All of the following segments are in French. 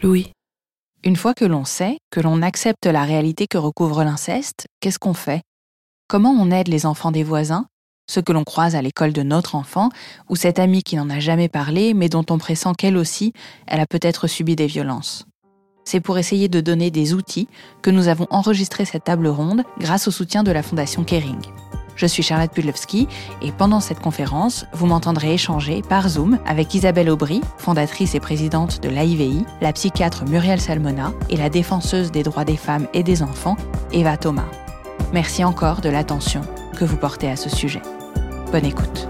Louis. Une fois que l'on sait, que l'on accepte la réalité que recouvre l'inceste, qu'est-ce qu'on fait? Comment on aide les enfants des voisins, ceux que l'on croise à l'école de notre enfant, ou cette amie qui n'en a jamais parlé, mais dont on pressent qu'elle aussi, elle a peut-être subi des violences? C'est pour essayer de donner des outils que nous avons enregistré cette table ronde grâce au soutien de la Fondation Kering. Je suis Charlotte Pudlowski et pendant cette conférence, vous m'entendrez échanger par Zoom avec Isabelle Aubry, fondatrice et présidente de l'AIVI, la psychiatre Muriel Salmona et la défenseuse des droits des femmes et des enfants, Eva Thomas. Merci encore de l'attention que vous portez à ce sujet. Bonne écoute.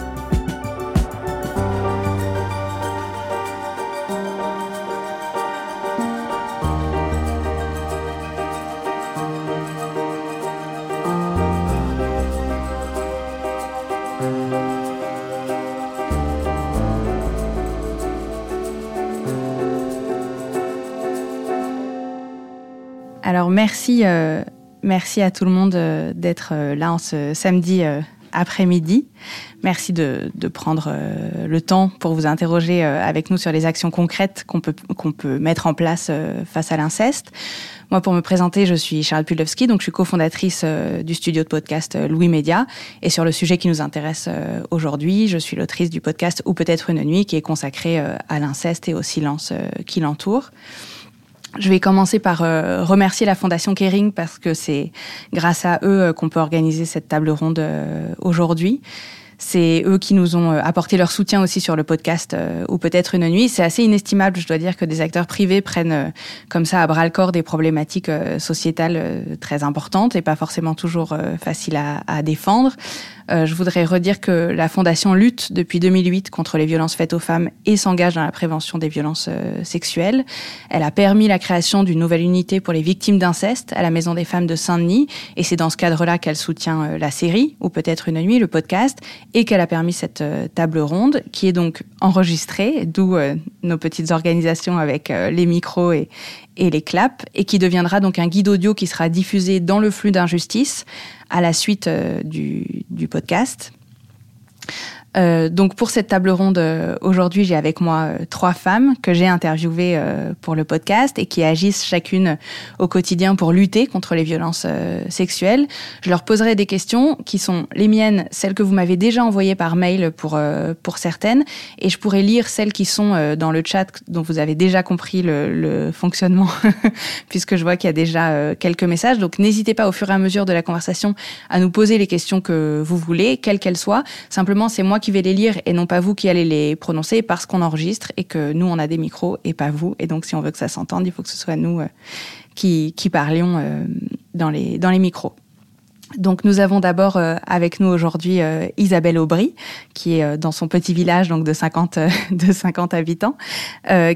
Alors merci, euh, merci à tout le monde euh, d'être euh, là en ce samedi après-midi. Merci de, prendre le temps pour vous interroger avec nous sur les actions concrètes qu'on peut, qu'on peut mettre en place face à l'inceste. Moi, pour me présenter, je suis Charles Pudlowski, donc je suis cofondatrice du studio de podcast Louis Média. Et sur le sujet qui nous intéresse aujourd'hui, je suis l'autrice du podcast Ou peut-être une nuit, qui est consacré à l'inceste et au silence qui l'entoure. Je vais commencer par euh, remercier la Fondation Kering parce que c'est grâce à eux euh, qu'on peut organiser cette table ronde euh, aujourd'hui. C'est eux qui nous ont apporté leur soutien aussi sur le podcast ou peut-être une nuit. C'est assez inestimable, je dois dire, que des acteurs privés prennent comme ça à bras le corps des problématiques sociétales très importantes et pas forcément toujours faciles à, à défendre. Euh, je voudrais redire que la Fondation lutte depuis 2008 contre les violences faites aux femmes et s'engage dans la prévention des violences euh, sexuelles. Elle a permis la création d'une nouvelle unité pour les victimes d'inceste à la Maison des femmes de Saint-Denis et c'est dans ce cadre-là qu'elle soutient euh, la série ou peut-être une nuit, le podcast, et qu'elle a permis cette table ronde qui est donc enregistrée, d'où nos petites organisations avec les micros et, et les claps, et qui deviendra donc un guide audio qui sera diffusé dans le flux d'injustice à la suite euh, du, du podcast. Euh, donc pour cette table ronde euh, aujourd'hui, j'ai avec moi euh, trois femmes que j'ai interviewées pour le podcast et qui agissent chacune au quotidien pour lutter contre les violences sexuelles. Je leur poserai des questions qui sont les miennes, celles que vous m'avez déjà envoyées par mail pour pour certaines, et je pourrai lire celles qui sont dans le chat dont vous avez déjà compris le, le fonctionnement, puisque je vois qu'il y a déjà quelques messages. Donc n'hésitez pas au fur et à mesure de la conversation à nous poser les questions que vous voulez, quelles qu'elles soient. Simplement, c'est moi qui vais les lire et non pas vous qui allez les prononcer parce qu'on enregistre et que nous, on a des micros et pas vous. Et donc, si on veut que ça s'entende, il faut que ce soit nous euh, qui, qui parlions euh, dans, les, dans les micros. Donc nous avons d'abord euh, avec nous aujourd'hui euh, Isabelle Aubry, qui est euh, dans son petit village donc de 50 de 50 habitants,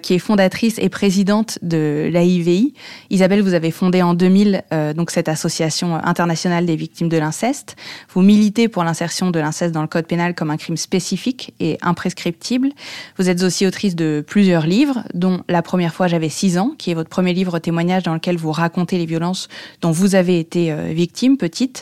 qui est fondatrice et présidente de l'AIVI. Isabelle, vous avez fondé en 2000 donc cette association internationale des victimes de l'inceste. Vous militez pour l'insertion de l'inceste dans le code pénal comme un crime spécifique et imprescriptible. Vous êtes aussi autrice de plusieurs livres, dont La première fois j'avais 6 ans, qui est votre premier livre témoignage dans lequel vous racontez les violences dont vous avez été victime petite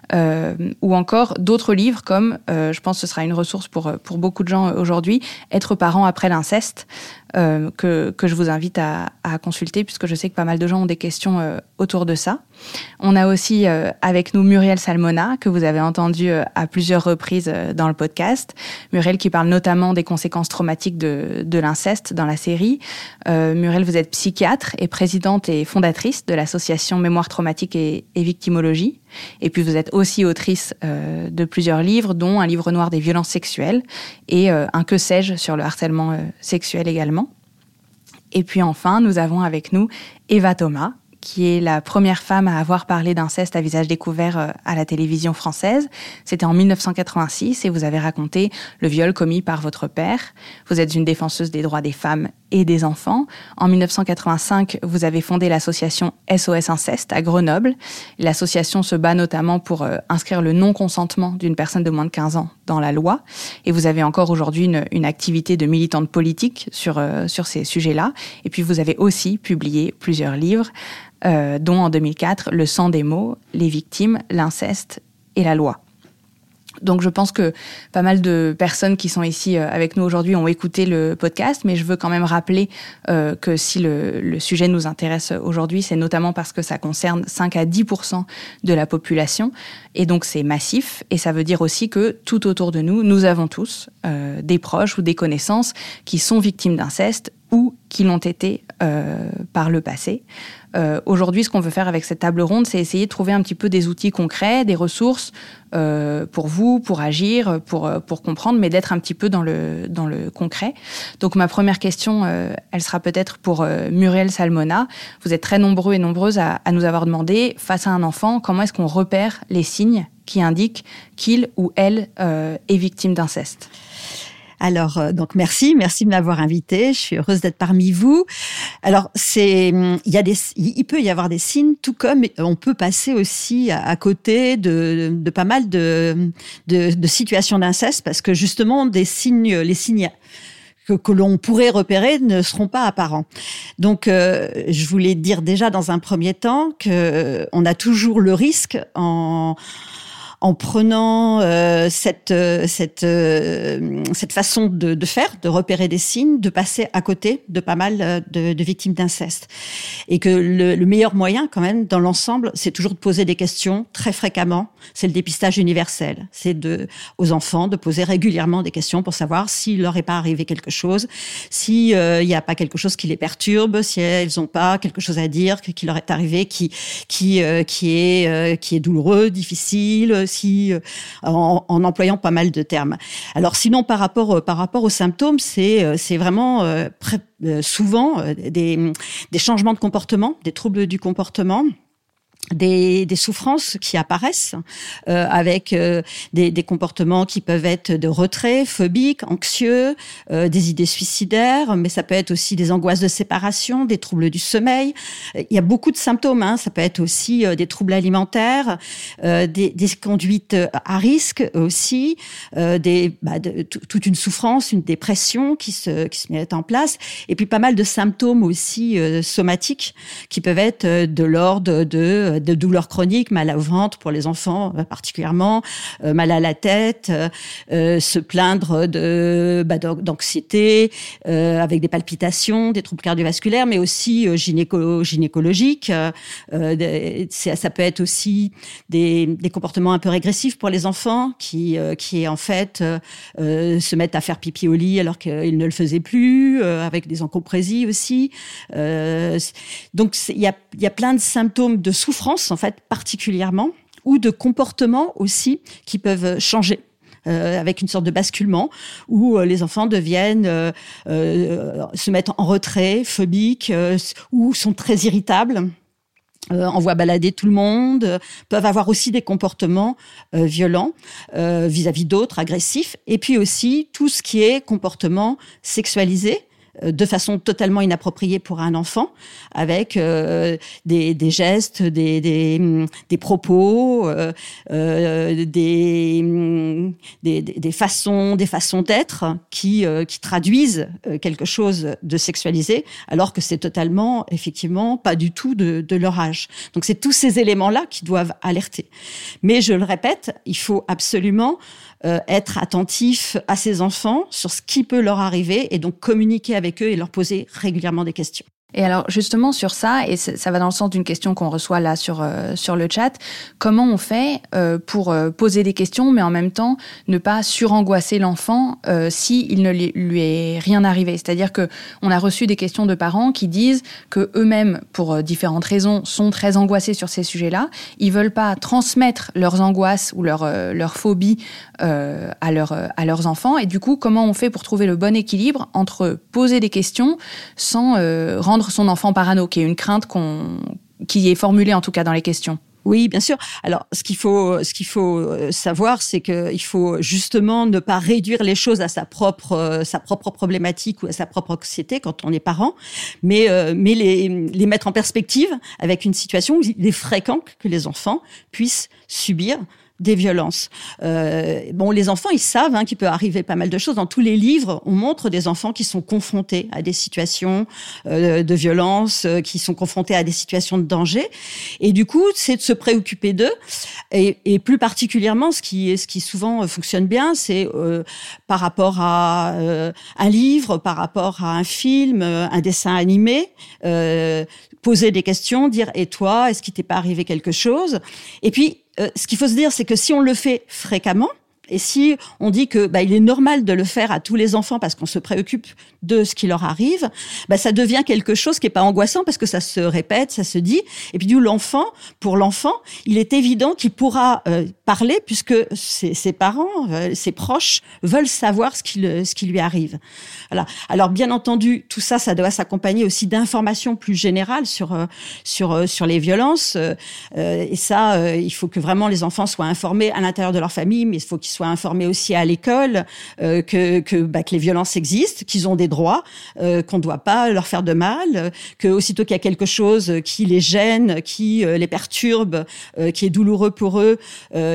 ou encore d'autres livres comme, euh, je pense que ce sera une ressource pour, pour beaucoup de gens aujourd'hui, Être parent après l'inceste, euh, que, que je vous invite à, consulter puisque je sais que pas mal de gens ont des questions euh, autour de ça. On a aussi euh, avec nous Muriel Salmona, que vous avez entendu à plusieurs reprises dans le podcast. Muriel qui parle notamment des conséquences traumatiques de, de l'inceste dans la série. Muriel, vous êtes psychiatre et présidente et fondatrice de l'association Mémoire traumatique et, et, victimologie. Et puis vous êtes aussi autrice de plusieurs livres, dont un livre noir des violences sexuelles et un que sais-je sur le harcèlement sexuel également. Et puis enfin, nous avons avec nous Eva Thomas, qui est la première femme à avoir parlé d'inceste à visage découvert euh, à la télévision française. C'était en 1986 et vous avez raconté le viol commis par votre père. Vous êtes une défenseuse des droits des femmes et des enfants. En 1985, vous avez fondé l'association SOS Inceste à Grenoble. L'association se bat notamment pour euh, inscrire le non-consentement d'une personne de moins de 15 ans dans la loi. Et vous avez encore aujourd'hui une, activité de militante politique sur, euh, sur ces sujets-là. Et puis vous avez aussi publié plusieurs livres, euh, dont en 2004 Le sang des mots, les victimes, l'inceste et la loi. Donc je pense que pas mal de personnes qui sont ici euh, avec nous aujourd'hui ont écouté le podcast, mais je veux quand même rappeler euh, que si le, sujet nous intéresse aujourd'hui, c'est notamment parce que ça concerne 5 à 10% de la population, et donc c'est massif, et ça veut dire aussi que tout autour de nous, nous avons tous euh, des proches ou des connaissances qui sont victimes d'inceste ou qui l'ont été euh, par le passé. Euh, Aujourd'hui, ce qu'on veut faire avec cette table ronde, c'est essayer de trouver un petit peu des outils concrets, des ressources euh, pour vous, pour agir, pour, euh, pour comprendre, mais d'être un petit peu dans le, dans le concret. Donc ma première question, euh, elle sera peut-être pour euh, Muriel Salmona. Vous êtes très nombreux et nombreuses à, à nous avoir demandé, face à un enfant, comment est-ce qu'on repère les signes qui indiquent qu'il ou elle est victime d'inceste? Alors, euh, donc merci, merci de m'avoir invité. Je suis heureuse d'être parmi vous. Alors, c'est, il y a des, il peut y avoir des signes, tout comme on peut passer aussi à, côté de, de, pas mal de, de, de situations d'inceste, parce que justement, des signes, les signes que, que l'on pourrait repérer ne seront pas apparents. Donc, euh, je voulais dire déjà dans un premier temps que euh, on a toujours le risque en en prenant euh, cette euh, cette euh, cette façon de, de, faire, de repérer des signes, de passer à côté de pas mal euh, de, de victimes d'inceste, et que le, le, meilleur moyen, quand même, dans l'ensemble, c'est toujours de poser des questions très fréquemment. C'est le dépistage universel. C'est de aux enfants de poser régulièrement des questions pour savoir s'il leur est pas arrivé quelque chose, s'il il n'y a pas quelque chose qui les perturbe, si elles n'ont pas quelque chose à dire qui leur est arrivé, qui qui qui est qui est douloureux, difficile euh, en, en, employant pas mal de termes. Alors sinon, par rapport euh, par rapport aux symptômes, c'est euh, c'est vraiment souvent des, des changements de comportement, des troubles du comportement des, des, souffrances qui apparaissent euh, avec euh, des, des, comportements qui peuvent être de retrait, phobiques, anxieux, euh, des idées suicidaires, mais ça peut être aussi des angoisses de séparation, des troubles du sommeil. Il y a beaucoup de symptômes. Hein. Ça peut être aussi euh, des troubles alimentaires, euh, des, des, conduites à risque aussi, euh, des, bah, de, toute une souffrance, une dépression qui se, qui se met en place, et puis pas mal de symptômes aussi somatiques qui peuvent être de l'ordre de de douleurs chroniques, mal au ventre pour les enfants euh, particulièrement, euh, mal à la tête, euh, se plaindre de bah, d'anxiété, avec des palpitations, des troubles cardiovasculaires, mais aussi gynéco gynécologiques. ça peut être aussi des, des, comportements un peu régressifs pour les enfants qui, qui en fait se mettent à faire pipi au lit alors qu'ils ne le faisaient plus, avec des encompressies aussi. donc il y a, y a plein de symptômes de souffrance en fait particulièrement ou de comportements aussi qui peuvent changer. Euh, avec une sorte de basculement où euh, les enfants deviennent euh, se mettent en retrait, phobiques ou sont très irritables. envoient balader tout le monde, peuvent avoir aussi des comportements violents vis-à-vis d'autres, agressifs, et puis aussi tout ce qui est comportement sexualisé, de façon totalement inappropriée pour un enfant, avec euh, des, des, gestes, des, des, des propos, euh, euh des, des, des, façons, des façons d'être qui, qui traduisent quelque chose de sexualisé, alors que c'est totalement, effectivement, pas du tout de, de leur âge. Donc c'est tous ces éléments-là qui doivent alerter. Mais je le répète, il faut absolument euh, être attentif à ses enfants sur ce qui peut leur arriver et donc communiquer avec et leur poser régulièrement des questions. Et alors justement sur ça, et ça va dans le sens d'une question qu'on reçoit là sur euh, sur le chat, comment on fait euh, pour euh, poser des questions, mais en même temps ne pas surangoisser l'enfant si il ne lui est rien arrivé? C'est-à-dire que on a reçu des questions de parents qui disent que eux-mêmes, pour différentes raisons, sont très angoissés sur ces sujets-là. Ils veulent pas transmettre leurs angoisses ou leurs leurs phobies à leurs à leurs enfants. Et du coup, comment on fait pour trouver le bon équilibre entre poser des questions sans rendre son enfant parano, qui est une crainte qui est formulée en tout cas dans les questions. Oui, bien sûr. Alors, ce qu'il faut, ce qu'il faut euh, savoir, c'est qu'il faut justement ne pas réduire les choses à sa propre, euh, sa propre problématique ou à sa propre anxiété quand on est parent, mais, euh, mais les, les mettre en perspective avec une situation où il est fréquent que les enfants puissent subir des violences. Euh, bon, les enfants, ils savent hein, qu'il peut arriver pas mal de choses. Dans tous les livres, on montre des enfants qui sont confrontés à des situations euh, de violence, euh, qui sont confrontés à des situations de danger. Et du coup, c'est de se préoccuper d'eux. Et, et, plus particulièrement, ce qui, ce qui souvent fonctionne bien, c'est euh, par rapport à euh, un livre, par rapport à un film, un dessin animé, poser des questions, dire et toi, est-ce qu'il t'est pas arrivé quelque chose? Et puis euh, ce qu'il faut se dire, c'est que si on le fait fréquemment, et si on dit que bah, il est normal de le faire à tous les enfants parce qu'on se préoccupe de ce qui leur arrive, bah, ça devient quelque chose qui est pas angoissant parce que ça se répète, ça se dit. Et puis du l'enfant, pour l'enfant, il est évident qu'il pourra euh, parler puisque ses, ses parents, euh, ses proches veulent savoir ce qui, ce qui lui arrive. Voilà. Alors bien entendu, tout ça, ça doit s'accompagner aussi d'informations plus générales sur euh, sur sur les violences. et ça, il faut que vraiment les enfants soient informés à l'intérieur de leur famille, mais il faut qu'ils soient informés aussi à l'école euh, que, que, bah, que, les violences existent, qu'ils ont des droits, euh, qu'on ne doit pas leur faire de mal, que aussitôt qu'il y a quelque chose qui les gêne, qui euh, les perturbe, qui est douloureux pour eux,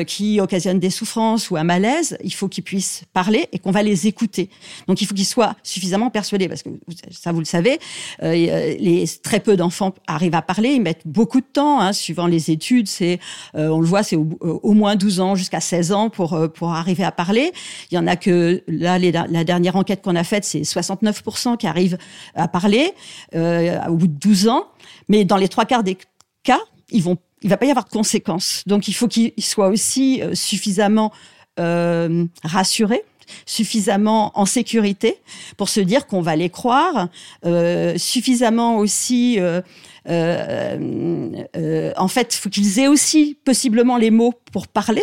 qui occasionne des souffrances ou un malaise, il faut qu'ils puissent parler et qu'on va les écouter. Donc il faut qu'ils soient suffisamment persuadés, parce que ça vous le savez, les, très peu d'enfants arrivent à parler, ils mettent beaucoup de temps, hein, suivant les études, c'est, on le voit, c'est au, au, moins 12 ans jusqu'à 16 ans pour, pour arriver à parler. Il y en a que là, la dernière enquête qu'on a faite, c'est 69% qui arrivent à parler euh, au bout de 12 ans. Mais dans les trois quarts des cas, ils vont, il va pas y avoir de conséquences. Donc il faut qu'ils soient aussi euh, suffisamment euh, rassurés suffisamment en sécurité pour se dire qu'on va les croire, euh, suffisamment aussi euh, euh, en fait, faut qu'ils aient aussi possiblement les mots pour parler,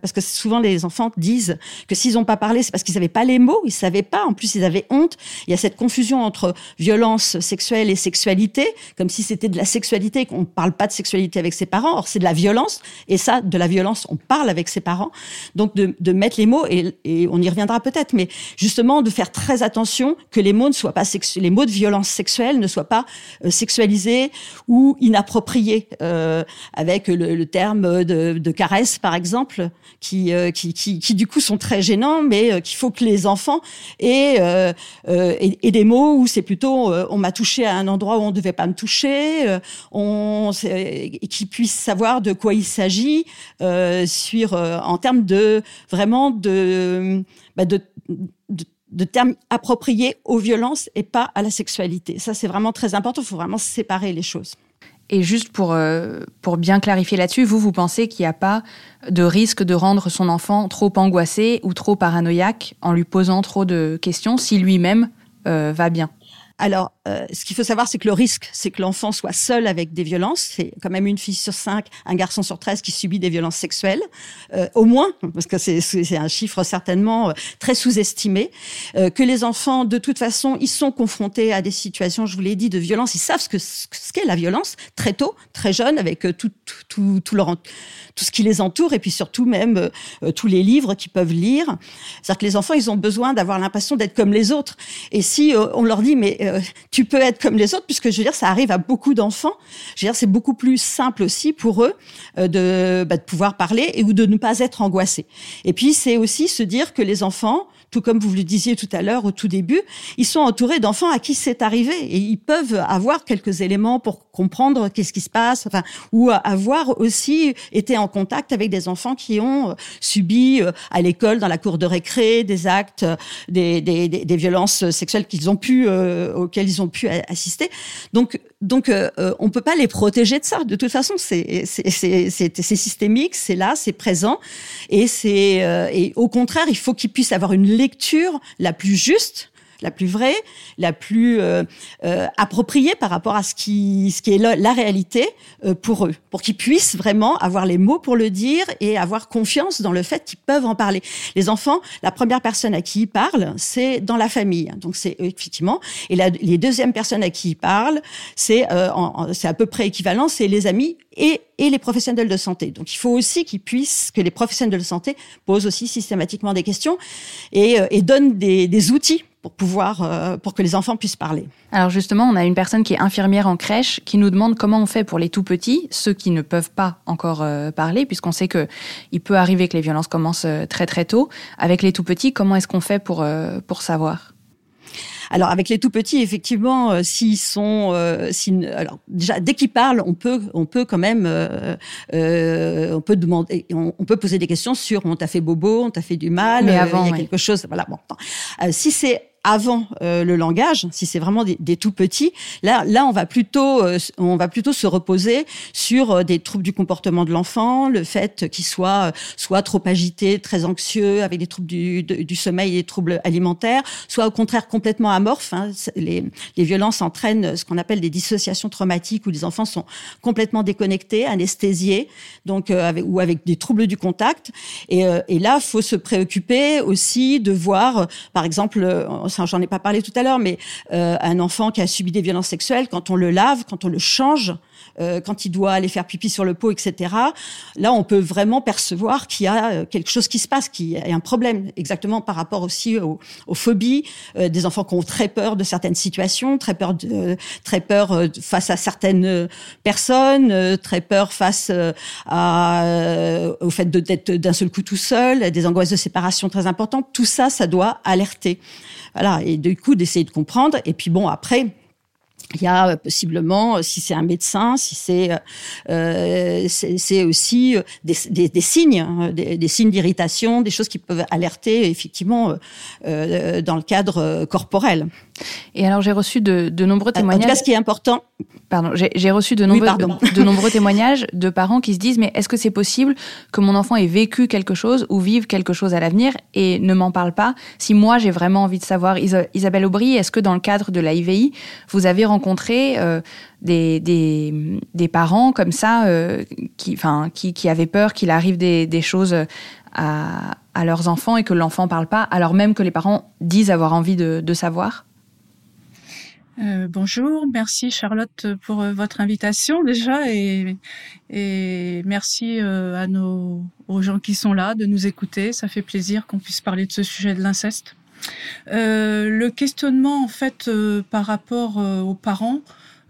parce que souvent les enfants disent que s'ils n'ont pas parlé, c'est parce qu'ils n'avaient pas les mots, ils savaient pas. En plus, ils avaient honte. Il y a cette confusion entre violence sexuelle et sexualité, comme si c'était de la sexualité qu'on ne parle pas de sexualité avec ses parents. Or, c'est de la violence, et ça, de la violence, on parle avec ses parents. Donc, de, de mettre les mots, et, et on y reviendra peut-être, mais justement de faire très attention que les mots ne soient pas les mots de violence sexuelle ne soient pas euh, sexualisés ou inapproprié, euh, avec le, le terme de, de, caresse par exemple, qui, euh, qui, qui, qui, du coup sont très gênants, mais euh, qu'il faut que les enfants aient, euh, aient, aient des mots où c'est plutôt on m'a touché à un endroit où on devait pas me toucher, on qu'ils puissent savoir de quoi il s'agit sur en termes de vraiment de, bah de, termes appropriés aux violences et pas à la sexualité. Ça, c'est vraiment très important. Il faut vraiment séparer les choses. Et juste pour, euh, pour bien clarifier là-dessus, vous, vous pensez qu'il n'y a pas de risque de rendre son enfant trop angoissé ou trop paranoïaque en lui posant trop de questions si lui-même euh, va bien? Alors, euh, ce qu'il faut savoir, c'est que le risque, c'est que l'enfant soit seul avec des violences. C'est quand même une fille sur cinq, un garçon sur treize qui subit des violences sexuelles, euh, au moins, parce que c'est un chiffre certainement euh, très sous-estimé. Euh, que les enfants, de toute façon, ils sont confrontés à des situations, je vous l'ai dit, de violence. Ils savent ce que ce qu'est la violence très tôt, très jeune, avec euh, tout, tout, tout, tout leur tout ce qui les entoure et puis surtout même euh, tous les livres qu'ils peuvent lire. C'est-à-dire que les enfants, ils ont besoin d'avoir l'impression d'être comme les autres. Et si on leur dit, mais euh, tu peux être comme les autres, puisque je veux dire, ça arrive à beaucoup d'enfants, je veux dire, c'est beaucoup plus simple aussi pour eux euh, de, bah, de pouvoir parler et ou de ne pas être angoissés. Et puis, c'est aussi se dire que les enfants, tout comme vous le disiez tout à l'heure au tout début, ils sont entourés d'enfants à qui c'est arrivé et ils peuvent avoir quelques éléments pour comprendre qu'est-ce qui se passe, enfin, ou avoir aussi été en contact avec des enfants qui ont euh, subi euh, à l'école, dans la cour de récré, des actes, euh, des, des, des, violences sexuelles qu'ils ont pu, euh, auxquelles ils ont pu assister. Donc, donc, euh, on peut pas les protéger de ça. De toute façon, c'est systémique, c'est là, c'est présent, et c'est euh, et au contraire, il faut qu'ils puissent avoir une lecture la plus juste la plus vraie, la plus euh, euh, appropriée par rapport à ce qui, ce qui est la, réalité euh, pour eux, pour qu'ils puissent vraiment avoir les mots pour le dire et avoir confiance dans le fait qu'ils peuvent en parler. Les enfants, la première personne à qui ils parlent, c'est dans la famille. Donc c'est effectivement, et la, les deuxièmes personnes à qui ils parlent, c'est euh, c'est à peu près équivalent, c'est les amis et, et les professionnels de santé. Donc il faut aussi qu'ils puissent, que les professionnels de santé posent aussi systématiquement des questions et, euh, et donnent des, des outils pour pouvoir, pour que les enfants puissent parler. Alors justement, on a une personne qui est infirmière en crèche qui nous demande comment on fait pour les tout petits, ceux qui ne peuvent pas encore parler, puisqu'on sait que il peut arriver que les violences commencent très très tôt. Avec les tout petits, comment est-ce qu'on fait pour pour savoir? Alors avec les tout petits, effectivement, euh, s'ils sont, euh, alors déjà dès qu'ils parlent, on peut, on peut quand même, euh, euh on peut demander, on, peut poser des questions sur on t'a fait bobo, on t'a fait du mal, Mais avant, il y a quelque chose, voilà. Bon, si c'est avant euh, le langage, si c'est vraiment des, tout petits, là, là, on va plutôt, euh, on va plutôt se reposer sur euh, des troubles du comportement de l'enfant, le fait qu'il soit soit trop agité, très anxieux, avec des troubles du, du sommeil des troubles alimentaires, soit au contraire complètement amorphe. Hein. Les, les violences entraînent ce qu'on appelle des dissociations traumatiques où les enfants sont complètement déconnectés, anesthésiés, donc avec, ou avec des troubles du contact. Et, et là, faut se préoccuper aussi de voir, par exemple, j'en ai pas parlé tout à l'heure, mais euh, un enfant qui a subi des violences sexuelles, quand on le lave, quand on le change, euh, quand il doit aller faire pipi sur le pot, etc. Là, on peut vraiment percevoir qu'il y a euh, quelque chose qui se passe, qu'il y a un problème, exactement par rapport aussi aux, phobies, des enfants qui ont très peur de certaines situations, très peur, de, très peur face à certaines personnes, très peur face à, au fait d'être d'un seul coup tout seul, des angoisses de séparation très importantes. Tout ça, ça doit alerter. Voilà, et du coup d'essayer de comprendre. Et puis bon, après, il y a euh, possiblement, euh, si c'est un médecin, si c'est euh, aussi des, signes, hein, des, signes d'irritation, des choses qui peuvent alerter effectivement dans le cadre corporel. Et alors j'ai reçu de, de, nombreux témoignages. En tout cas, ce qui est important. Pardon, j'ai reçu de nombreux, de, nombreux témoignages de parents qui se disent mais est-ce que c'est possible que mon enfant ait vécu quelque chose ou vive quelque chose à l'avenir et ne m'en parle pas? Si moi j'ai vraiment envie de savoir, Isabelle Aubry, est-ce que dans le cadre de la IVI, vous avez rencontré euh, des, des, des, parents comme ça euh, qui, qui, qui avaient peur qu'il arrive des, des choses à, à, leurs enfants et que l'enfant parle pas, alors même que les parents disent avoir envie de, de savoir? Euh, bonjour, merci Charlotte pour euh, votre invitation déjà et, merci euh, à nos aux gens qui sont là de nous écouter. Ça fait plaisir qu'on puisse parler de ce sujet de l'inceste. le questionnement en fait par rapport aux parents,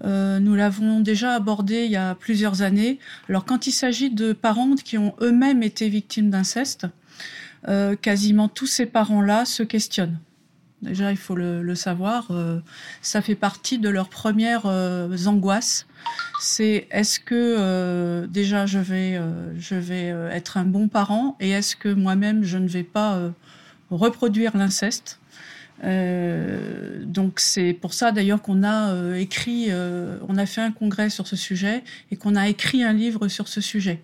nous l'avons déjà abordé il y a plusieurs années. Alors quand il s'agit de parents qui ont eux-mêmes été victimes d'inceste, quasiment tous ces parents-là se questionnent. Déjà, il faut le, savoir, euh, ça fait partie de leurs premières euh, angoisses. C'est est-ce que euh, déjà je vais, je vais être un bon parent et est-ce que moi-même je ne vais pas reproduire l'inceste? Donc c'est pour ça d'ailleurs qu'on a écrit, on a fait un congrès sur ce sujet et qu'on a écrit un livre sur ce sujet.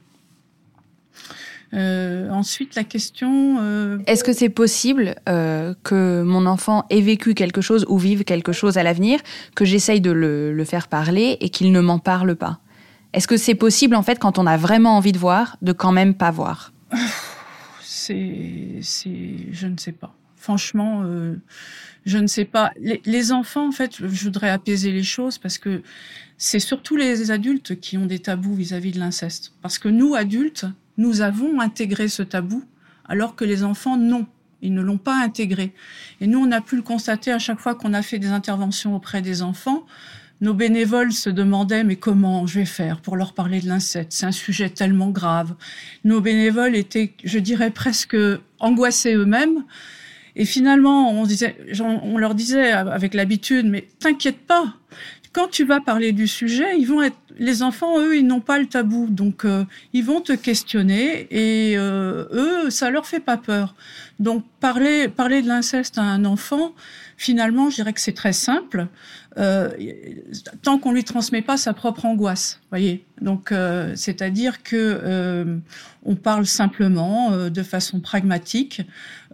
Euh, ensuite, la question. Euh... Est-ce que c'est possible euh, que mon enfant ait vécu quelque chose ou vive quelque chose à l'avenir, que j'essaye de le, le, faire parler et qu'il ne m'en parle pas? Est-ce que c'est possible, en fait, quand on a vraiment envie de voir, de quand même pas voir? C'est. Je ne sais pas. Franchement, je ne sais pas. Les, les, enfants, en fait, je voudrais apaiser les choses parce que c'est surtout les adultes qui ont des tabous vis-à-vis -vis de l'inceste. Parce que nous, adultes, nous avons intégré ce tabou, alors que les enfants, non. Ils ne l'ont pas intégré. Et nous, on a pu le constater à chaque fois qu'on a fait des interventions auprès des enfants. Nos bénévoles se demandaient mais comment je vais faire pour leur parler de l'inceste? C'est un sujet tellement grave. Nos bénévoles étaient, je dirais, presque angoissés eux-mêmes. Et finalement, on, on leur disait avec l'habitude, mais t'inquiète pas, quand tu vas parler du sujet, ils vont être, les enfants, eux, ils n'ont pas le tabou, donc euh, ils vont te questionner et euh, eux, ça leur fait pas peur. Donc parler, parler de l'inceste à un enfant, finalement, je dirais que c'est très simple, euh, tant qu'on lui transmet pas sa propre angoisse. Voyez, donc euh, c'est-à-dire que euh, on parle simplement, de façon pragmatique.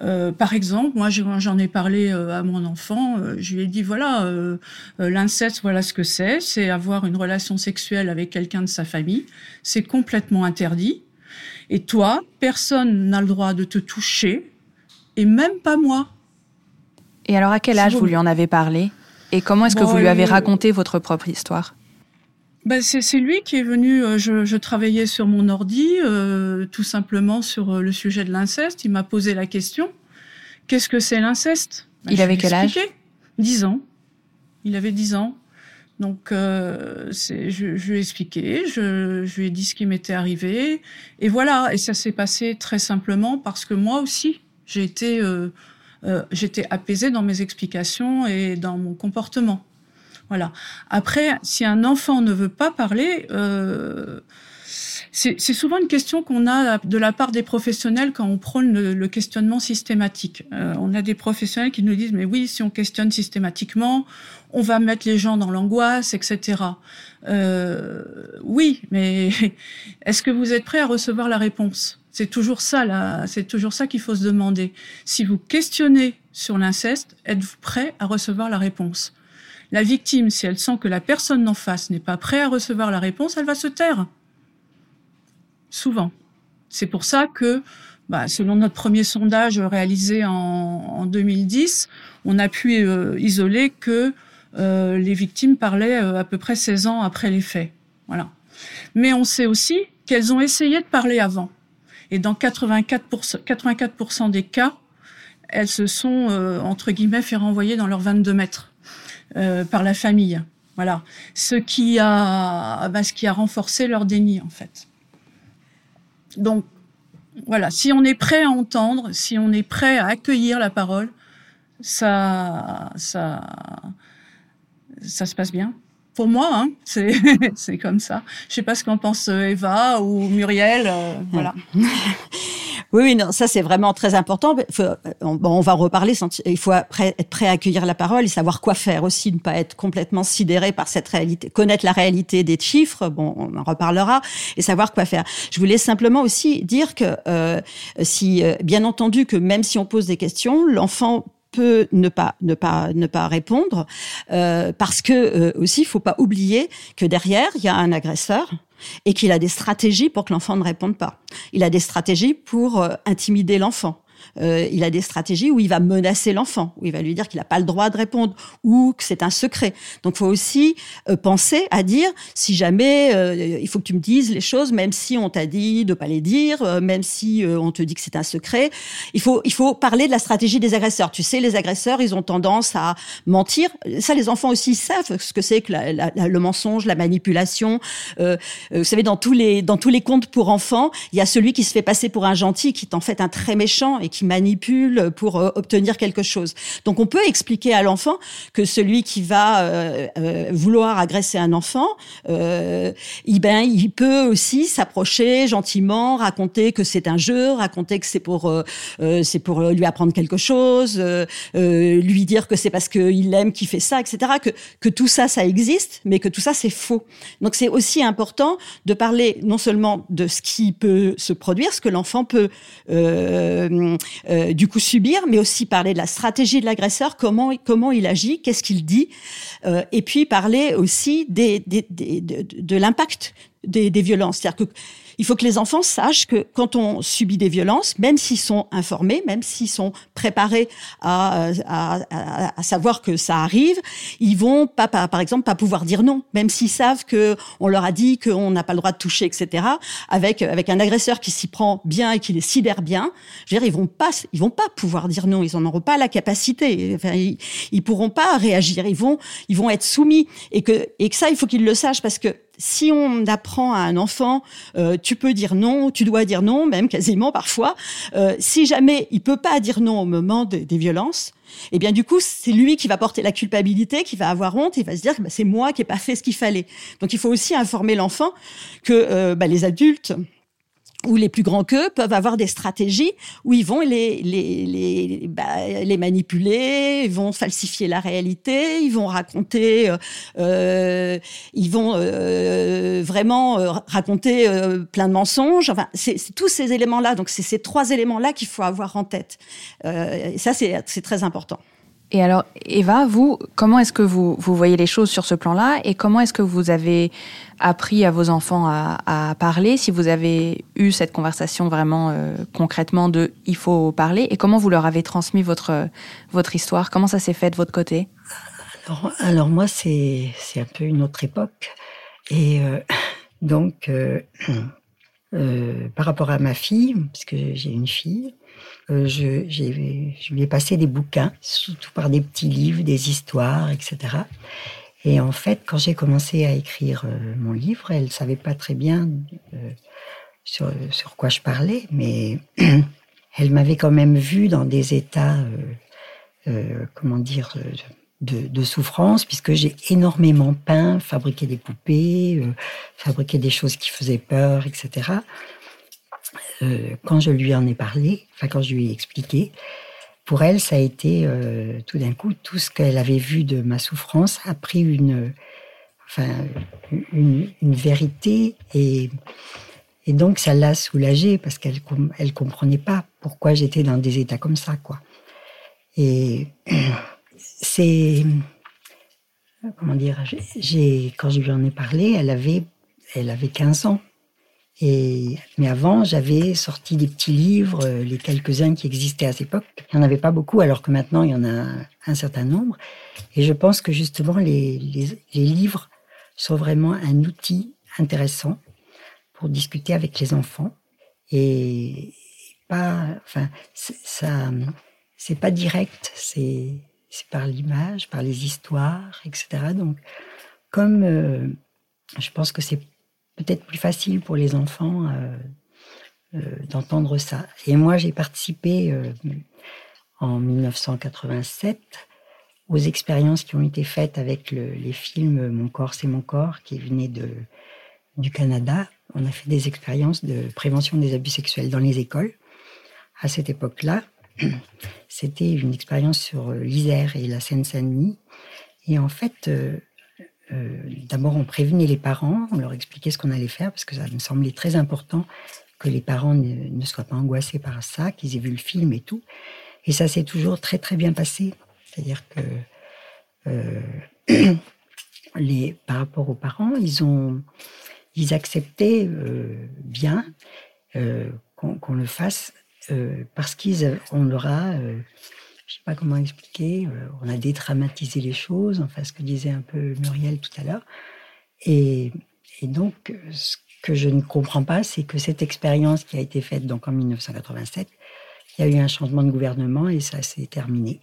Par exemple, moi j'en ai parlé à mon enfant, je lui ai dit voilà, l'inceste, voilà ce que c'est, c'est avoir une relation sexuelle avec quelqu'un de sa famille, c'est complètement interdit. Et toi, personne n'a le droit de te toucher, et même pas moi. Et alors, à quel âge vous lui en avez parlé? Et comment est-ce que vous lui avez raconté votre propre histoire? Ben c'est lui qui est venu. Euh, je, je, travaillais sur mon ordi, euh, tout simplement sur euh, le sujet de l'inceste. Il m'a posé la question qu'est-ce que c'est l'inceste? Bah, il avait quel âge 10 ans. Il avait 10 ans. Donc, euh, je, je, lui ai expliqué, je, je, lui ai dit ce qui m'était arrivé, et voilà. Et ça s'est passé très simplement parce que moi aussi, j'ai été, euh, j'étais apaisée dans mes explications et dans mon comportement. Voilà. Après, si un enfant ne veut pas parler, euh, c'est souvent une question qu'on a de la part des professionnels quand on prône le, questionnement systématique. Euh, on a des professionnels qui nous disent mais oui, si on questionne systématiquement, on va mettre les gens dans l'angoisse, etc. Euh, oui, mais est-ce que vous êtes prêt à recevoir la réponse? C'est toujours ça. C'est toujours ça qu'il faut se demander. Si vous questionnez sur l'inceste, êtes-vous prêt à recevoir la réponse? La victime, si elle sent que la personne d'en face n'est pas prêt à recevoir la réponse, elle va se taire souvent. C'est pour ça que, bah, selon notre premier sondage réalisé en, 2010, on a pu euh, isoler que les victimes parlaient euh, à peu près 16 ans après les faits. Voilà. Mais on sait aussi qu'elles ont essayé de parler avant. Et dans 84%, 84 des cas, elles se sont, entre guillemets, fait renvoyer dans leurs 22 mètres par la famille. Voilà. Ce qui a, bah, ce qui a renforcé leur déni, en fait. Donc, voilà, si on est prêt à entendre, si on est prêt à accueillir la parole, ça, ça, ça se passe bien. Pour moi, hein, c'est, comme ça. Je sais pas ce qu'en pense Eva ou Muriel, euh, voilà. Oui, oui, non, ça c'est vraiment très important. Euh, on, on, va reparler. Il faut être prêt à accueillir la parole et savoir quoi faire aussi, ne pas être complètement sidéré par cette réalité, connaître la réalité des chiffres. Bon, on en reparlera et savoir quoi faire. Je voulais simplement aussi dire que euh, si, euh, bien entendu, que même si on pose des questions, l'enfant peut ne pas ne pas ne pas répondre euh, parce que euh, aussi il faut pas oublier que derrière il y a un agresseur et qu'il a des stratégies pour que l'enfant ne réponde pas. Il a des stratégies pour euh, intimider l'enfant. Euh, il a des stratégies où il va menacer l'enfant, où il va lui dire qu'il n'a pas le droit de répondre ou que c'est un secret. Donc, faut aussi euh, penser à dire si jamais euh, il faut que tu me dises les choses, même si on t'a dit de pas les dire, même si on te dit que c'est un secret. Il faut il faut parler de la stratégie des agresseurs. Tu sais, les agresseurs, ils ont tendance à mentir. Ça, les enfants aussi savent ce que c'est que le mensonge, la manipulation. vous savez, dans tous les dans tous les contes pour enfants, il y a celui qui se fait passer pour un gentil, qui est en fait un très méchant et qui manipule pour euh, obtenir quelque chose. Donc on peut expliquer à l'enfant que celui qui va euh, euh, vouloir agresser un enfant, il, ben, il peut aussi s'approcher gentiment, raconter que c'est un jeu, raconter que c'est pour c'est pour lui apprendre quelque chose, lui dire que c'est parce qu'il aime qu'il fait ça, etc. Que que tout ça ça existe, mais que tout ça c'est faux. Donc c'est aussi important de parler non seulement de ce qui peut se produire, ce que l'enfant peut euh, du coup subir, mais aussi parler de la stratégie de l'agresseur, comment comment il agit, qu'est-ce qu'il dit, euh, et puis parler aussi des, des, des de, de l'impact des, des violences. C'est-à-dire que il faut que les enfants sachent que quand on subit des violences, même s'ils sont informés, même s'ils sont préparés à, à, à, savoir que ça arrive, ils vont pas, par exemple, pas pouvoir dire non, même s'ils savent que on leur a dit qu'on n'a pas le droit de toucher, etc. Avec avec un agresseur qui s'y prend bien et qui les sidère bien, je veux dire, ils vont pas, ils vont pas pouvoir dire non, ils en auront pas la capacité. Enfin, ils, ils pourront pas réagir, ils vont ils vont être soumis et que et que ça, il faut qu'ils le sachent parce que si on apprend à un enfant, euh, tu peux dire non, tu dois dire non, même quasiment parfois, euh, si jamais il peut pas dire non au moment des violences, eh bien du coup c'est lui qui va porter la culpabilité, qui va avoir honte, il va se dire bah, c'est moi qui ai pas fait ce qu'il fallait. Donc il faut aussi informer l'enfant que euh, bah, les adultes ou les plus grands qu'eux peuvent avoir des stratégies où ils vont les les les, bah, les manipuler, ils vont falsifier la réalité, ils vont raconter, euh, euh ils vont euh, vraiment euh, raconter euh, plein de mensonges. Enfin, c'est tous ces éléments-là. Donc c'est ces trois éléments-là qu'il faut avoir en tête. et ça c'est c'est très important. Et alors, Eva, vous, comment est-ce que vous, vous voyez les choses sur ce plan-là et comment est-ce que vous avez appris à vos enfants à, parler, si vous avez eu cette conversation vraiment euh, concrètement de il faut parler et comment vous leur avez transmis votre, votre histoire? Comment ça s'est fait de votre côté? Alors, moi, c'est un peu une autre époque. Et euh, donc, euh, par rapport à ma fille, puisque j'ai une fille, euh, je, lui ai passé des bouquins, surtout par des petits livres, des histoires, etc. Et en fait, quand j'ai commencé à écrire euh, mon livre, elle savait pas très bien euh, sur, quoi je parlais, mais elle m'avait quand même vu dans des états, comment dire, de, souffrance, puisque j'ai énormément peint, fabriqué des poupées, fabriqué des choses qui faisaient peur, etc. quand je lui en ai parlé, enfin quand je lui ai expliqué, pour elle, ça a été euh, tout d'un coup, tout ce qu'elle avait vu de ma souffrance a pris une, enfin, une, vérité et, et donc ça l'a soulagée parce qu'elle elle comprenait pas pourquoi j'étais dans des états comme ça, quoi. Et c'est comment dire, quand je lui en ai parlé, elle avait elle avait 15 ans. Mais avant, j'avais sorti des petits livres, euh, les quelques-uns qui existaient à cette époque. Il n'y en avait pas beaucoup, alors que maintenant, il y en a un certain nombre. Et je pense que justement, les, livres sont vraiment un outil intéressant pour discuter avec les enfants. Et pas, enfin, ça, c'est pas direct, c'est par l'image, par les histoires, etc. Donc, comme euh, je pense que c'est peut-être plus facile pour les enfants euh, euh, d'entendre ça. Et moi, j'ai participé euh, en 1987 aux expériences qui ont été faites avec les films Mon corps, c'est mon corps, qui venaient de, du Canada. On a fait des expériences de prévention des abus sexuels dans les écoles. À cette époque-là, c'était une expérience sur l'Isère et la Seine-Saint-Denis. Et en fait, euh, d'abord, on prévenait les parents, on leur expliquait ce qu'on allait faire, parce que ça me semblait très important que les parents ne, soient pas angoissés par ça, qu'ils aient vu le film et tout. Et ça s'est toujours très très bien passé. C'est-à-dire que euh, les, par rapport aux parents, ils ont, ils acceptaient euh, bien qu'on le fasse parce qu'ils, on leur a je sais pas comment expliquer, euh, on a dédramatisé les choses, enfin ce que disait un peu Muriel tout à l'heure. Et, donc, ce que je ne comprends pas, c'est que cette expérience qui a été faite donc en 1987, il y a eu un changement de gouvernement et ça s'est terminé.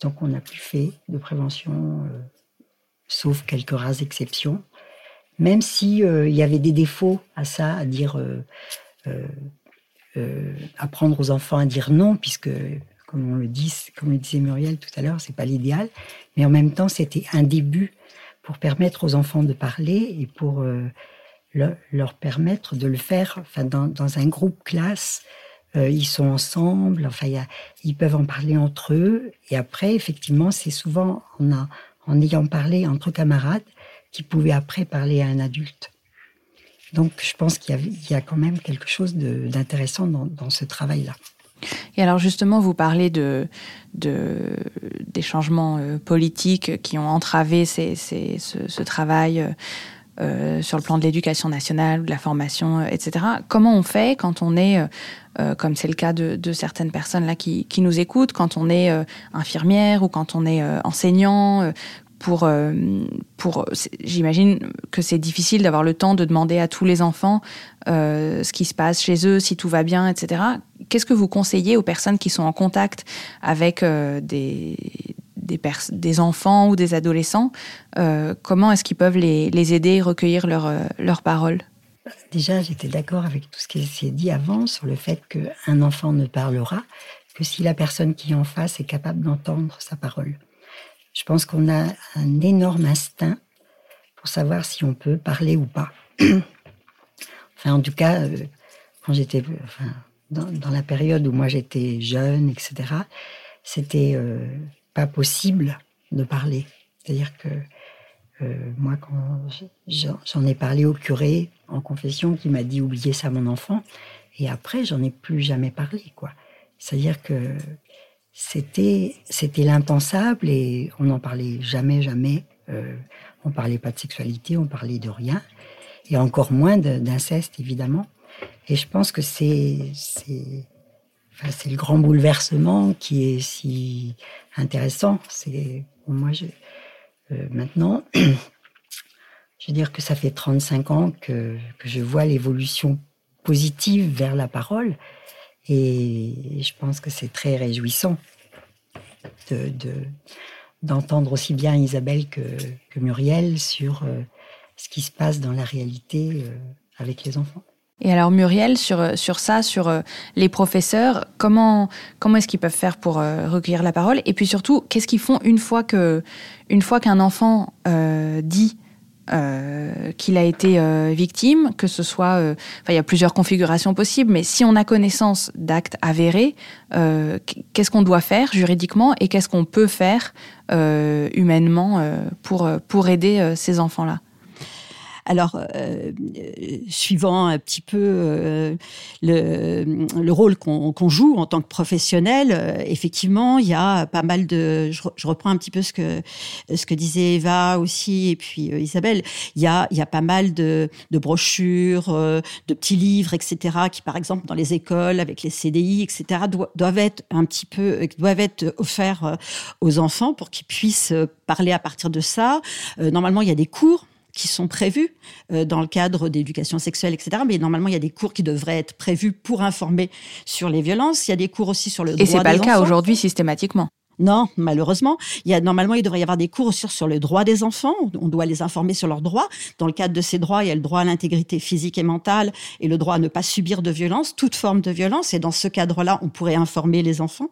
Donc on n'a plus fait de prévention, euh, sauf quelques rares exceptions. Même si euh, il y avait des défauts à ça, à dire, apprendre aux enfants à dire non, puisque comme on le dit, comme le disait Muriel tout à l'heure, c'est pas l'idéal, mais en même temps, c'était un début pour permettre aux enfants de parler et pour euh, leur permettre de le faire enfin, dans, un groupe classe. Euh, ils sont ensemble, enfin, ils peuvent en parler entre eux. Et après, effectivement, c'est souvent en, en ayant parlé entre camarades qu'ils pouvaient après parler à un adulte. Donc, je pense qu'il y, a quand même quelque chose d'intéressant dans ce travail-là. Et alors justement, vous parlez de, de des changements euh, politiques qui ont entravé ce, travail euh, euh, sur le plan de l'éducation nationale, de la formation, etc. Comment on fait quand on est, comme c'est le cas de, de, certaines personnes là qui, qui, nous écoutent, quand on est infirmière ou quand on est enseignant pour, euh, j'imagine que c'est difficile d'avoir le temps de demander à tous les enfants euh, ce qui se passe chez eux, si tout va bien, etc. Qu'est-ce que vous conseillez aux personnes qui sont en contact avec euh, des, des, des, enfants ou des adolescents Comment est-ce qu'ils peuvent les, les, aider et recueillir leurs leur paroles? Déjà, j'étais d'accord avec tout ce qui s'est dit avant sur le fait qu'un enfant ne parlera que si la personne qui est en face est capable d'entendre sa parole. Je pense qu'on a un énorme instinct pour savoir si on peut parler ou pas. enfin, en tout cas, euh, quand j'étais, enfin, dans, la période où moi j'étais jeune, etc., c'était euh, pas possible de parler. C'est-à-dire que euh, moi, quand j'en ai parlé au curé en confession, qui m'a dit oubliez ça, mon enfant, et après, j'en ai plus jamais parlé, quoi. C'est-à-dire que c'était c'était l'impensable et on n'en parlait jamais jamais. Euh, on parlait pas de sexualité, on parlait de rien et encore moins d'inceste évidemment. Et je pense que c'est c'est enfin, c'est le grand bouleversement qui est si intéressant. C'est moi je, euh, maintenant je veux dire que ça fait 35 ans que, que je vois l'évolution positive vers la parole Et je pense que c'est très réjouissant de, d'entendre aussi bien Isabelle que, que Muriel sur euh, ce qui se passe dans la réalité euh, avec les enfants. Et alors Muriel, sur, sur ça, sur euh, les professeurs, comment, comment est-ce qu'ils peuvent faire pour recueillir la parole? Et puis surtout, qu'est-ce qu'ils font une fois que une fois qu'un enfant dit euh, qu'il a été euh, victime, que ce soit, euh, enfin il y a plusieurs configurations possibles, mais si on a connaissance d'actes avérés, qu'est-ce qu'on doit faire juridiquement et qu'est-ce qu'on peut faire humainement pour pour aider ces enfants-là? Alors, euh, suivant un petit peu euh, le, le, rôle qu'on joue en tant que professionnel, euh, effectivement, il y a pas mal de. Je, reprends un petit peu ce que disait Eva aussi et puis Isabelle. Il y a y a pas mal de, de brochures, de petits livres, etc. qui, par exemple, dans les écoles avec les CDI, etc. doivent être un petit peu doivent être offerts aux enfants pour qu'ils puissent parler à partir de ça. normalement, il y a des cours qui sont prévus euh, dans le cadre d'éducation sexuelle, etc. Mais normalement, il y a des cours qui devraient être prévus pour informer sur les violences. Il y a des cours aussi sur le droit Et c'est pas le cas aujourd'hui systématiquement. Non, malheureusement. Il y a, normalement, il devrait y avoir des cours sur, le droit des enfants. On doit les informer sur leurs droits. Dans le cadre de ces droits, il y a le droit à l'intégrité physique et mentale et le droit à ne pas subir de violence, toute forme de violence. Et dans ce cadre-là, on pourrait informer les enfants.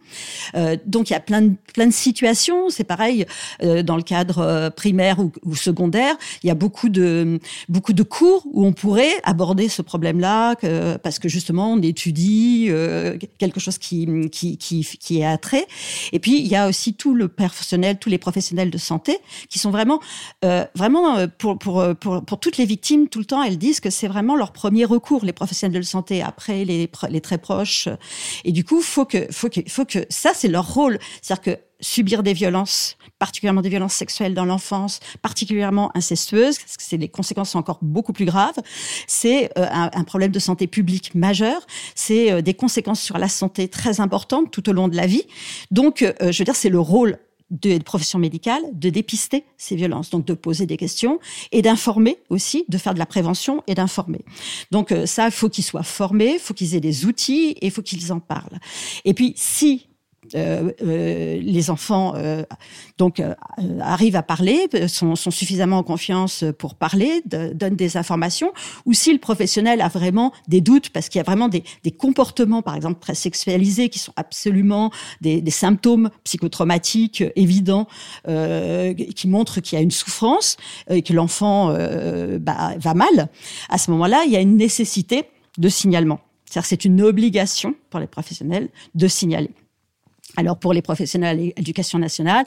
Euh, donc, il y a plein de, plein de situations. C'est pareil euh, dans le cadre euh, primaire ou, ou, secondaire. Il y a beaucoup de, beaucoup de cours où on pourrait aborder ce problème-là parce que justement, on étudie euh, quelque chose qui, qui, qui, qui est attrait. Et puis, il y a aussi tout le personnel, tous les professionnels de santé qui sont vraiment, euh, vraiment euh, pour, pour, euh, pour, pour, toutes les victimes, tout le temps, elles disent que c'est vraiment leur premier recours, les professionnels de santé, après les, les très proches. Et du coup, faut que, faut que, faut que ça, c'est leur rôle. C'est-à-dire que subir des violences, particulièrement des violences sexuelles dans l'enfance, particulièrement incestueuses, parce que c'est les conséquences encore beaucoup plus graves. C'est euh, un, problème de santé publique majeur. C'est euh, des conséquences sur la santé très importantes tout au long de la vie. Donc, euh, je veux dire, c'est le rôle de profession médicale de dépister ces violences, donc de poser des questions et d'informer aussi, de faire de la prévention et d'informer. Donc ça, il faut qu'ils soient formés, faut qu'ils aient des outils et faut qu'ils en parlent. Et puis si euh, euh, les enfants euh, donc euh, arrivent à parler, sont, sont, suffisamment en confiance pour parler, de, donnent des informations, ou si le professionnel a vraiment des doutes parce qu'il y a vraiment des, des, comportements, par exemple très sexualisés, qui sont absolument des, des symptômes psychotraumatiques évidents, qui montrent qu'il y a une souffrance, et que l'enfant bah, va mal. À ce moment-là, il y a une nécessité de signalement. C'est-à-dire c'est une obligation pour les professionnels de signaler. Alors pour les professionnels l'éducation nationale,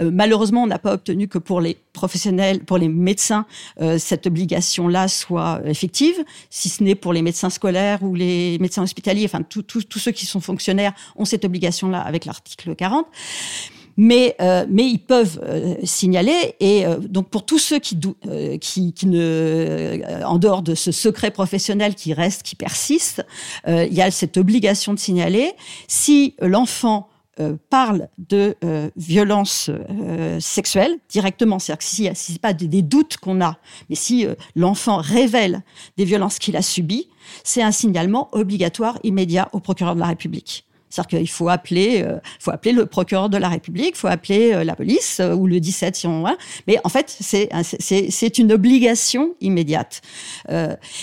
euh, malheureusement, on n'a pas obtenu que pour les professionnels, pour les médecins, euh, cette obligation-là soit effective, si ce n'est pour les médecins scolaires ou les médecins hospitaliers, enfin tous ceux qui sont fonctionnaires ont cette obligation-là avec l'article 40 mais euh, mais ils peuvent euh, signaler et euh, donc pour tous ceux qui qui, qui ne en dehors de ce secret professionnel qui reste qui persiste il y a cette obligation de signaler. Si l'enfant euh, parle de euh, violence euh, sexuelle directement, c'est-à-dire que si, si ce pas des, des doutes qu'on a, mais si l'enfant révèle des violences qu'il a subies, c'est un signalement obligatoire immédiat au procureur de la République. C'est-à-dire qu'il faut appeler, euh, faut appeler le procureur de la République, faut appeler euh, la police euh, ou le 17 si on Mais en fait, c'est une obligation immédiate.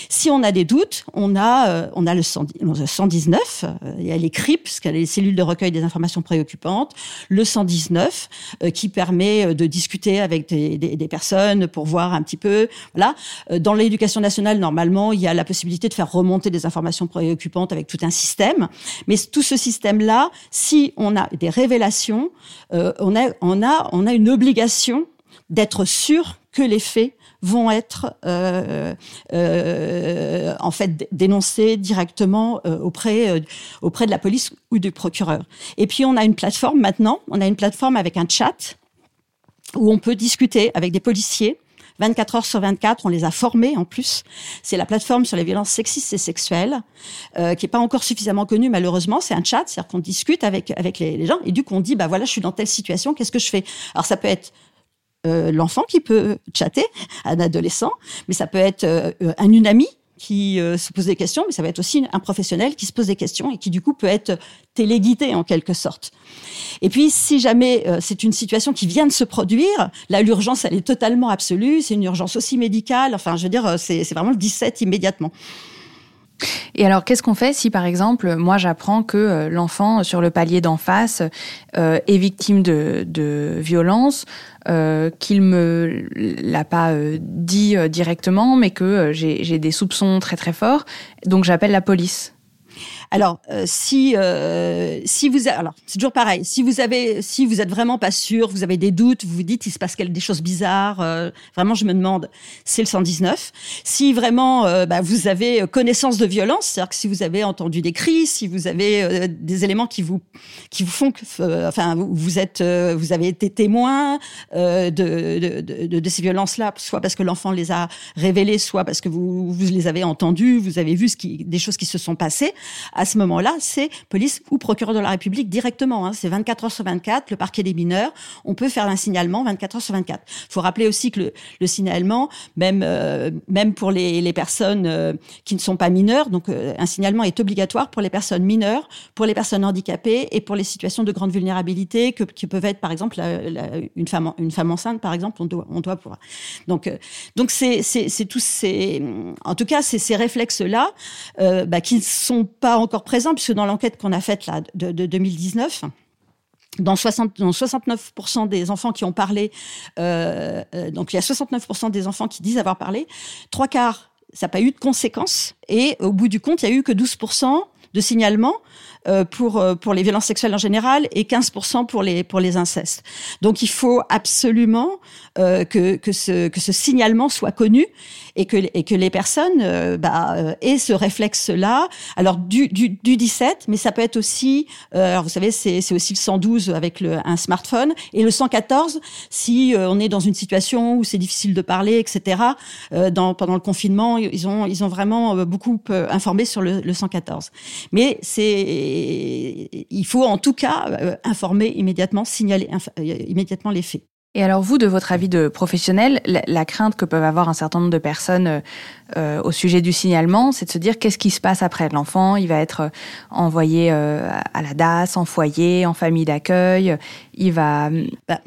si on a des doutes, on a on a le, 119. Il y a les CRIP, ce les cellules de recueil des informations préoccupantes, le 119 qui permet de discuter avec des, personnes pour voir un petit peu. Voilà. Dans l'éducation nationale, normalement, il y a la possibilité de faire remonter des informations préoccupantes avec tout un système, mais tout ce système système-là, si on a des révélations, euh, on, a, une obligation d'être sûr que les faits vont être euh, euh, en fait dénoncés directement auprès de la police ou du procureur. Et puis on a une plateforme maintenant, on a une plateforme avec un chat où on peut discuter avec des policiers 24 heures sur 24, on les a formés en plus. C'est la plateforme sur les violences sexistes et sexuelles, euh, qui est pas encore suffisamment connue malheureusement. C'est un chat, c'est-à-dire qu'on discute avec avec les, gens et du coup on dit bah voilà je suis dans telle situation, qu'est-ce que je fais? Alors ça peut être euh, l'enfant qui peut chatter, un adolescent, mais ça peut être euh, un une amie qui euh, se pose des questions, mais ça va être aussi un professionnel qui se pose des questions et qui du coup peut être téléguidé en quelque sorte. Et puis si jamais euh, c'est une situation qui vient de se produire, là l'urgence elle est totalement absolue, c'est une urgence aussi médicale, enfin je veux dire c'est vraiment le 17 immédiatement. Et alors, qu'est-ce qu'on fait si, par exemple, moi, j'apprends que euh, l'enfant sur le palier d'en face euh, est victime de, de violence, euh, qu'il me l'a pas euh, dit directement, mais que j'ai des soupçons très très forts, donc j'appelle la police. Alors, euh, si euh, si vous alors c'est toujours pareil. Si vous avez si vous êtes vraiment pas sûr, vous avez des doutes, vous vous dites il se passe des choses bizarres. Euh, vraiment, je me demande. C'est le 119. Si vraiment bah, vous avez connaissance de violence, c'est-à-dire que si vous avez entendu des cris, si vous avez des éléments qui vous qui vous font que enfin vous êtes vous avez été témoin de, de, de, de, ces violences-là, soit parce que l'enfant les a révélées, soit parce que vous vous les avez entendues, vous avez vu ce qui des choses qui se sont passées à ce moment-là, c'est police ou procureur de la République directement. Hein. C'est 24 heures sur 24, le parquet des mineurs. On peut faire un signalement 24 heures sur 24. Il faut rappeler aussi que le, le signalement, même euh, même pour les, personnes euh, qui ne sont pas mineures, donc euh, un signalement est obligatoire pour les personnes mineures, pour les personnes handicapées et pour les situations de grande vulnérabilité que, qui peuvent être par exemple une femme une femme enceinte par exemple. On doit on doit pouvoir. Donc donc c'est tous ces en tout cas c'est ces réflexes là bah, qui ne sont pas encore présent, puisque dans l'enquête qu'on a faite là, de, 2019, dans, 60, dans 69% des enfants qui ont parlé, euh, euh, donc il y a 69% des enfants qui disent avoir parlé, trois quarts, ça n'a pas eu de conséquences, et au bout du compte, il n'y a eu que 12% de signalements pour euh, pour les violences sexuelles en général et 15% pour les pour les incestes. Donc il faut absolument euh, que que ce que ce signalement soit connu et que et que les personnes euh, bah, euh, aient ce réflexe-là. Alors du, du du 17, mais ça peut être aussi alors vous savez c'est c'est aussi le 112 avec le un smartphone et le 114 si on est dans une situation où c'est difficile de parler etc. dans pendant le confinement ils ont ils ont vraiment beaucoup informé sur le, le 114. Mais c'est il faut en tout cas euh, informer immédiatement, signaler euh, immédiatement les faits. Et alors vous, de votre avis de professionnel, la, crainte que peuvent avoir un certain nombre de personnes euh, au sujet du signalement, c'est de se dire qu'est-ce qui se passe après? L'enfant Il va être envoyé à la DAS, en foyer, en famille d'accueil. Il va. Bah,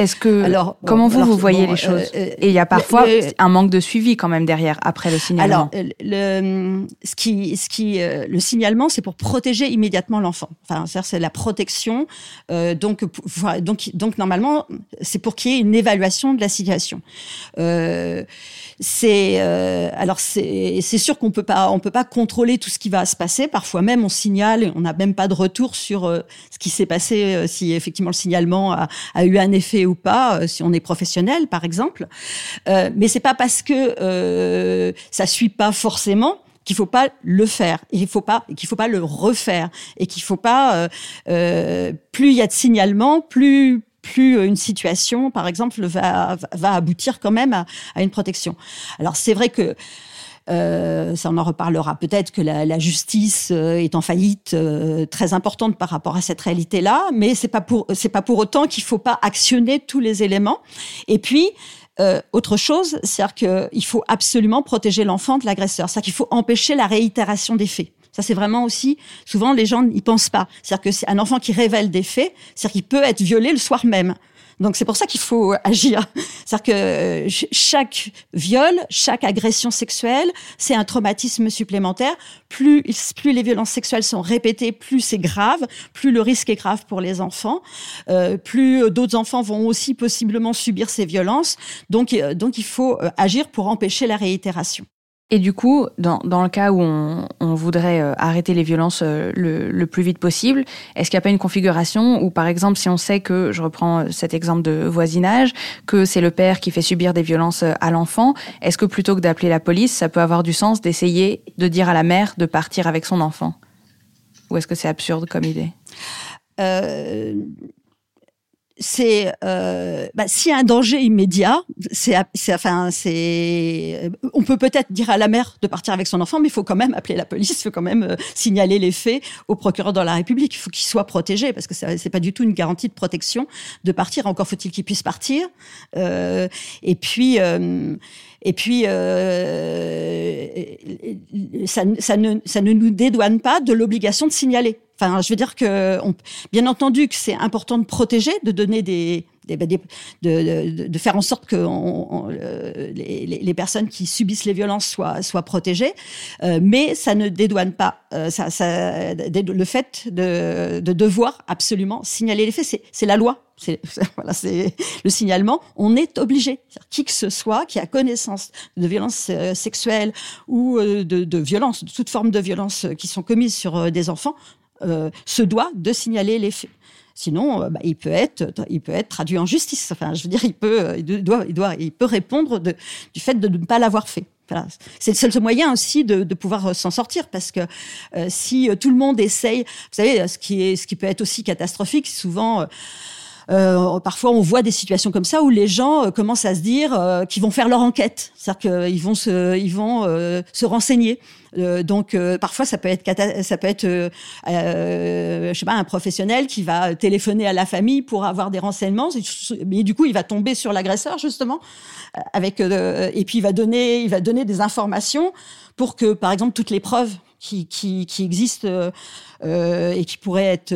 est-ce que alors comment vous vous voyez les choses euh, Et il y a parfois un manque de suivi quand même derrière après le signalement. Alors le ce qui ce qui euh, le signalement c'est pour protéger immédiatement l'enfant. Enfin c'est la protection euh, donc donc donc normalement c'est pour qu'il y ait une évaluation de la situation. Euh, c'est euh, alors c'est sûr qu'on peut pas on peut pas contrôler tout ce qui va se passer. Parfois même on signale et on n'a même pas de retour sur euh, ce qui s'est passé euh, si effectivement le signalement a, eu un effet ou pas si on est professionnel par exemple. mais c'est pas parce que ça suit pas forcément qu'il faut pas le faire, il faut pas qu'il faut pas le refaire et qu'il faut pas plus il y a de signalement, plus plus euh, une situation, par exemple, va, va aboutir quand même à, une protection. Alors c'est vrai que euh, ça on en reparlera peut-être que la, justice euh, est en faillite très importante par rapport à cette réalité-là, mais c'est pas pour c'est pas pour autant qu'il faut pas actionner tous les éléments. Et puis autre chose, c'est-à-dire qu'il faut absolument protéger l'enfant de l'agresseur, c'est-à-dire qu'il faut empêcher la réitération des faits. C'est vraiment aussi, souvent, les gens n'y pensent pas. C'est-à-dire que c'est un enfant qui révèle des faits, c'est-à-dire qu'il peut être violé le soir même. Donc c'est pour ça qu'il faut agir. C'est-à-dire que euh, chaque viol, chaque agression sexuelle, c'est un traumatisme supplémentaire. Plus, plus les violences sexuelles sont répétées, plus c'est grave, plus le risque est grave pour les enfants, euh, plus d'autres enfants vont aussi possiblement subir ces violences. Donc, euh, donc il faut agir pour empêcher la réitération. Et du coup, dans, dans le cas où on, on voudrait euh, arrêter les violences euh, le, le, plus vite possible, est-ce qu'il n'y a pas une configuration où, par exemple, si on sait que, je reprends euh, cet exemple de voisinage, que c'est le père qui fait subir des violences à l'enfant, est-ce que plutôt que d'appeler la police, ça peut avoir du sens d'essayer de dire à la mère de partir avec son enfant? Ou est-ce que c'est absurde comme idée? Euh, c'est euh, bah, s'il y a un danger immédiat, c'est enfin c'est on peut peut-être dire à la mère de partir avec son enfant, mais il faut quand même appeler la police, il faut quand même euh, signaler les faits au procureur de la République. Il faut qu'il soit protégé parce que c'est pas du tout une garantie de protection de partir. Encore faut-il qu'il puisse partir. Euh, et puis euh, Et puis, euh, ça, ça, ne, ça ne nous dédouane pas de l'obligation de signaler. Enfin, je veux dire que, on, bien entendu, que c'est important de protéger, de donner des, des, bah, des de, de, de, faire en sorte que on, les, personnes qui subissent les violences soient, soient protégées, euh, mais ça ne dédouane pas euh, ça, ça, le fait de, de devoir absolument signaler les faits. C'est la loi c'est voilà, c'est le signalement. On est obligé, qui que ce soit qui a connaissance de violences euh, sexuelles ou euh, de, de violences, de toute forme de violence qui sont commises sur des enfants, euh, se doit de signaler les faits. Sinon, euh, bah, il peut être, il peut être traduit en justice. Enfin, je veux dire, il peut, il doit, il doit, il peut répondre de, du fait de ne pas l'avoir fait. Voilà. C'est le seul moyen aussi de, de pouvoir s'en sortir parce que euh, si tout le monde essaye, vous savez, ce qui est, ce qui peut être aussi catastrophique, souvent. Euh, parfois, on voit des situations comme ça où les gens euh, commencent à se dire euh, qu'ils vont faire leur enquête, c'est-à-dire qu'ils vont se, ils vont se renseigner. donc parfois ça peut être ça peut être je sais pas un professionnel qui va téléphoner à la famille pour avoir des renseignements mais du coup il va tomber sur l'agresseur justement avec et puis il va donner il va donner des informations pour que par exemple toutes les preuves qui qui, qui existent et qui pourraient être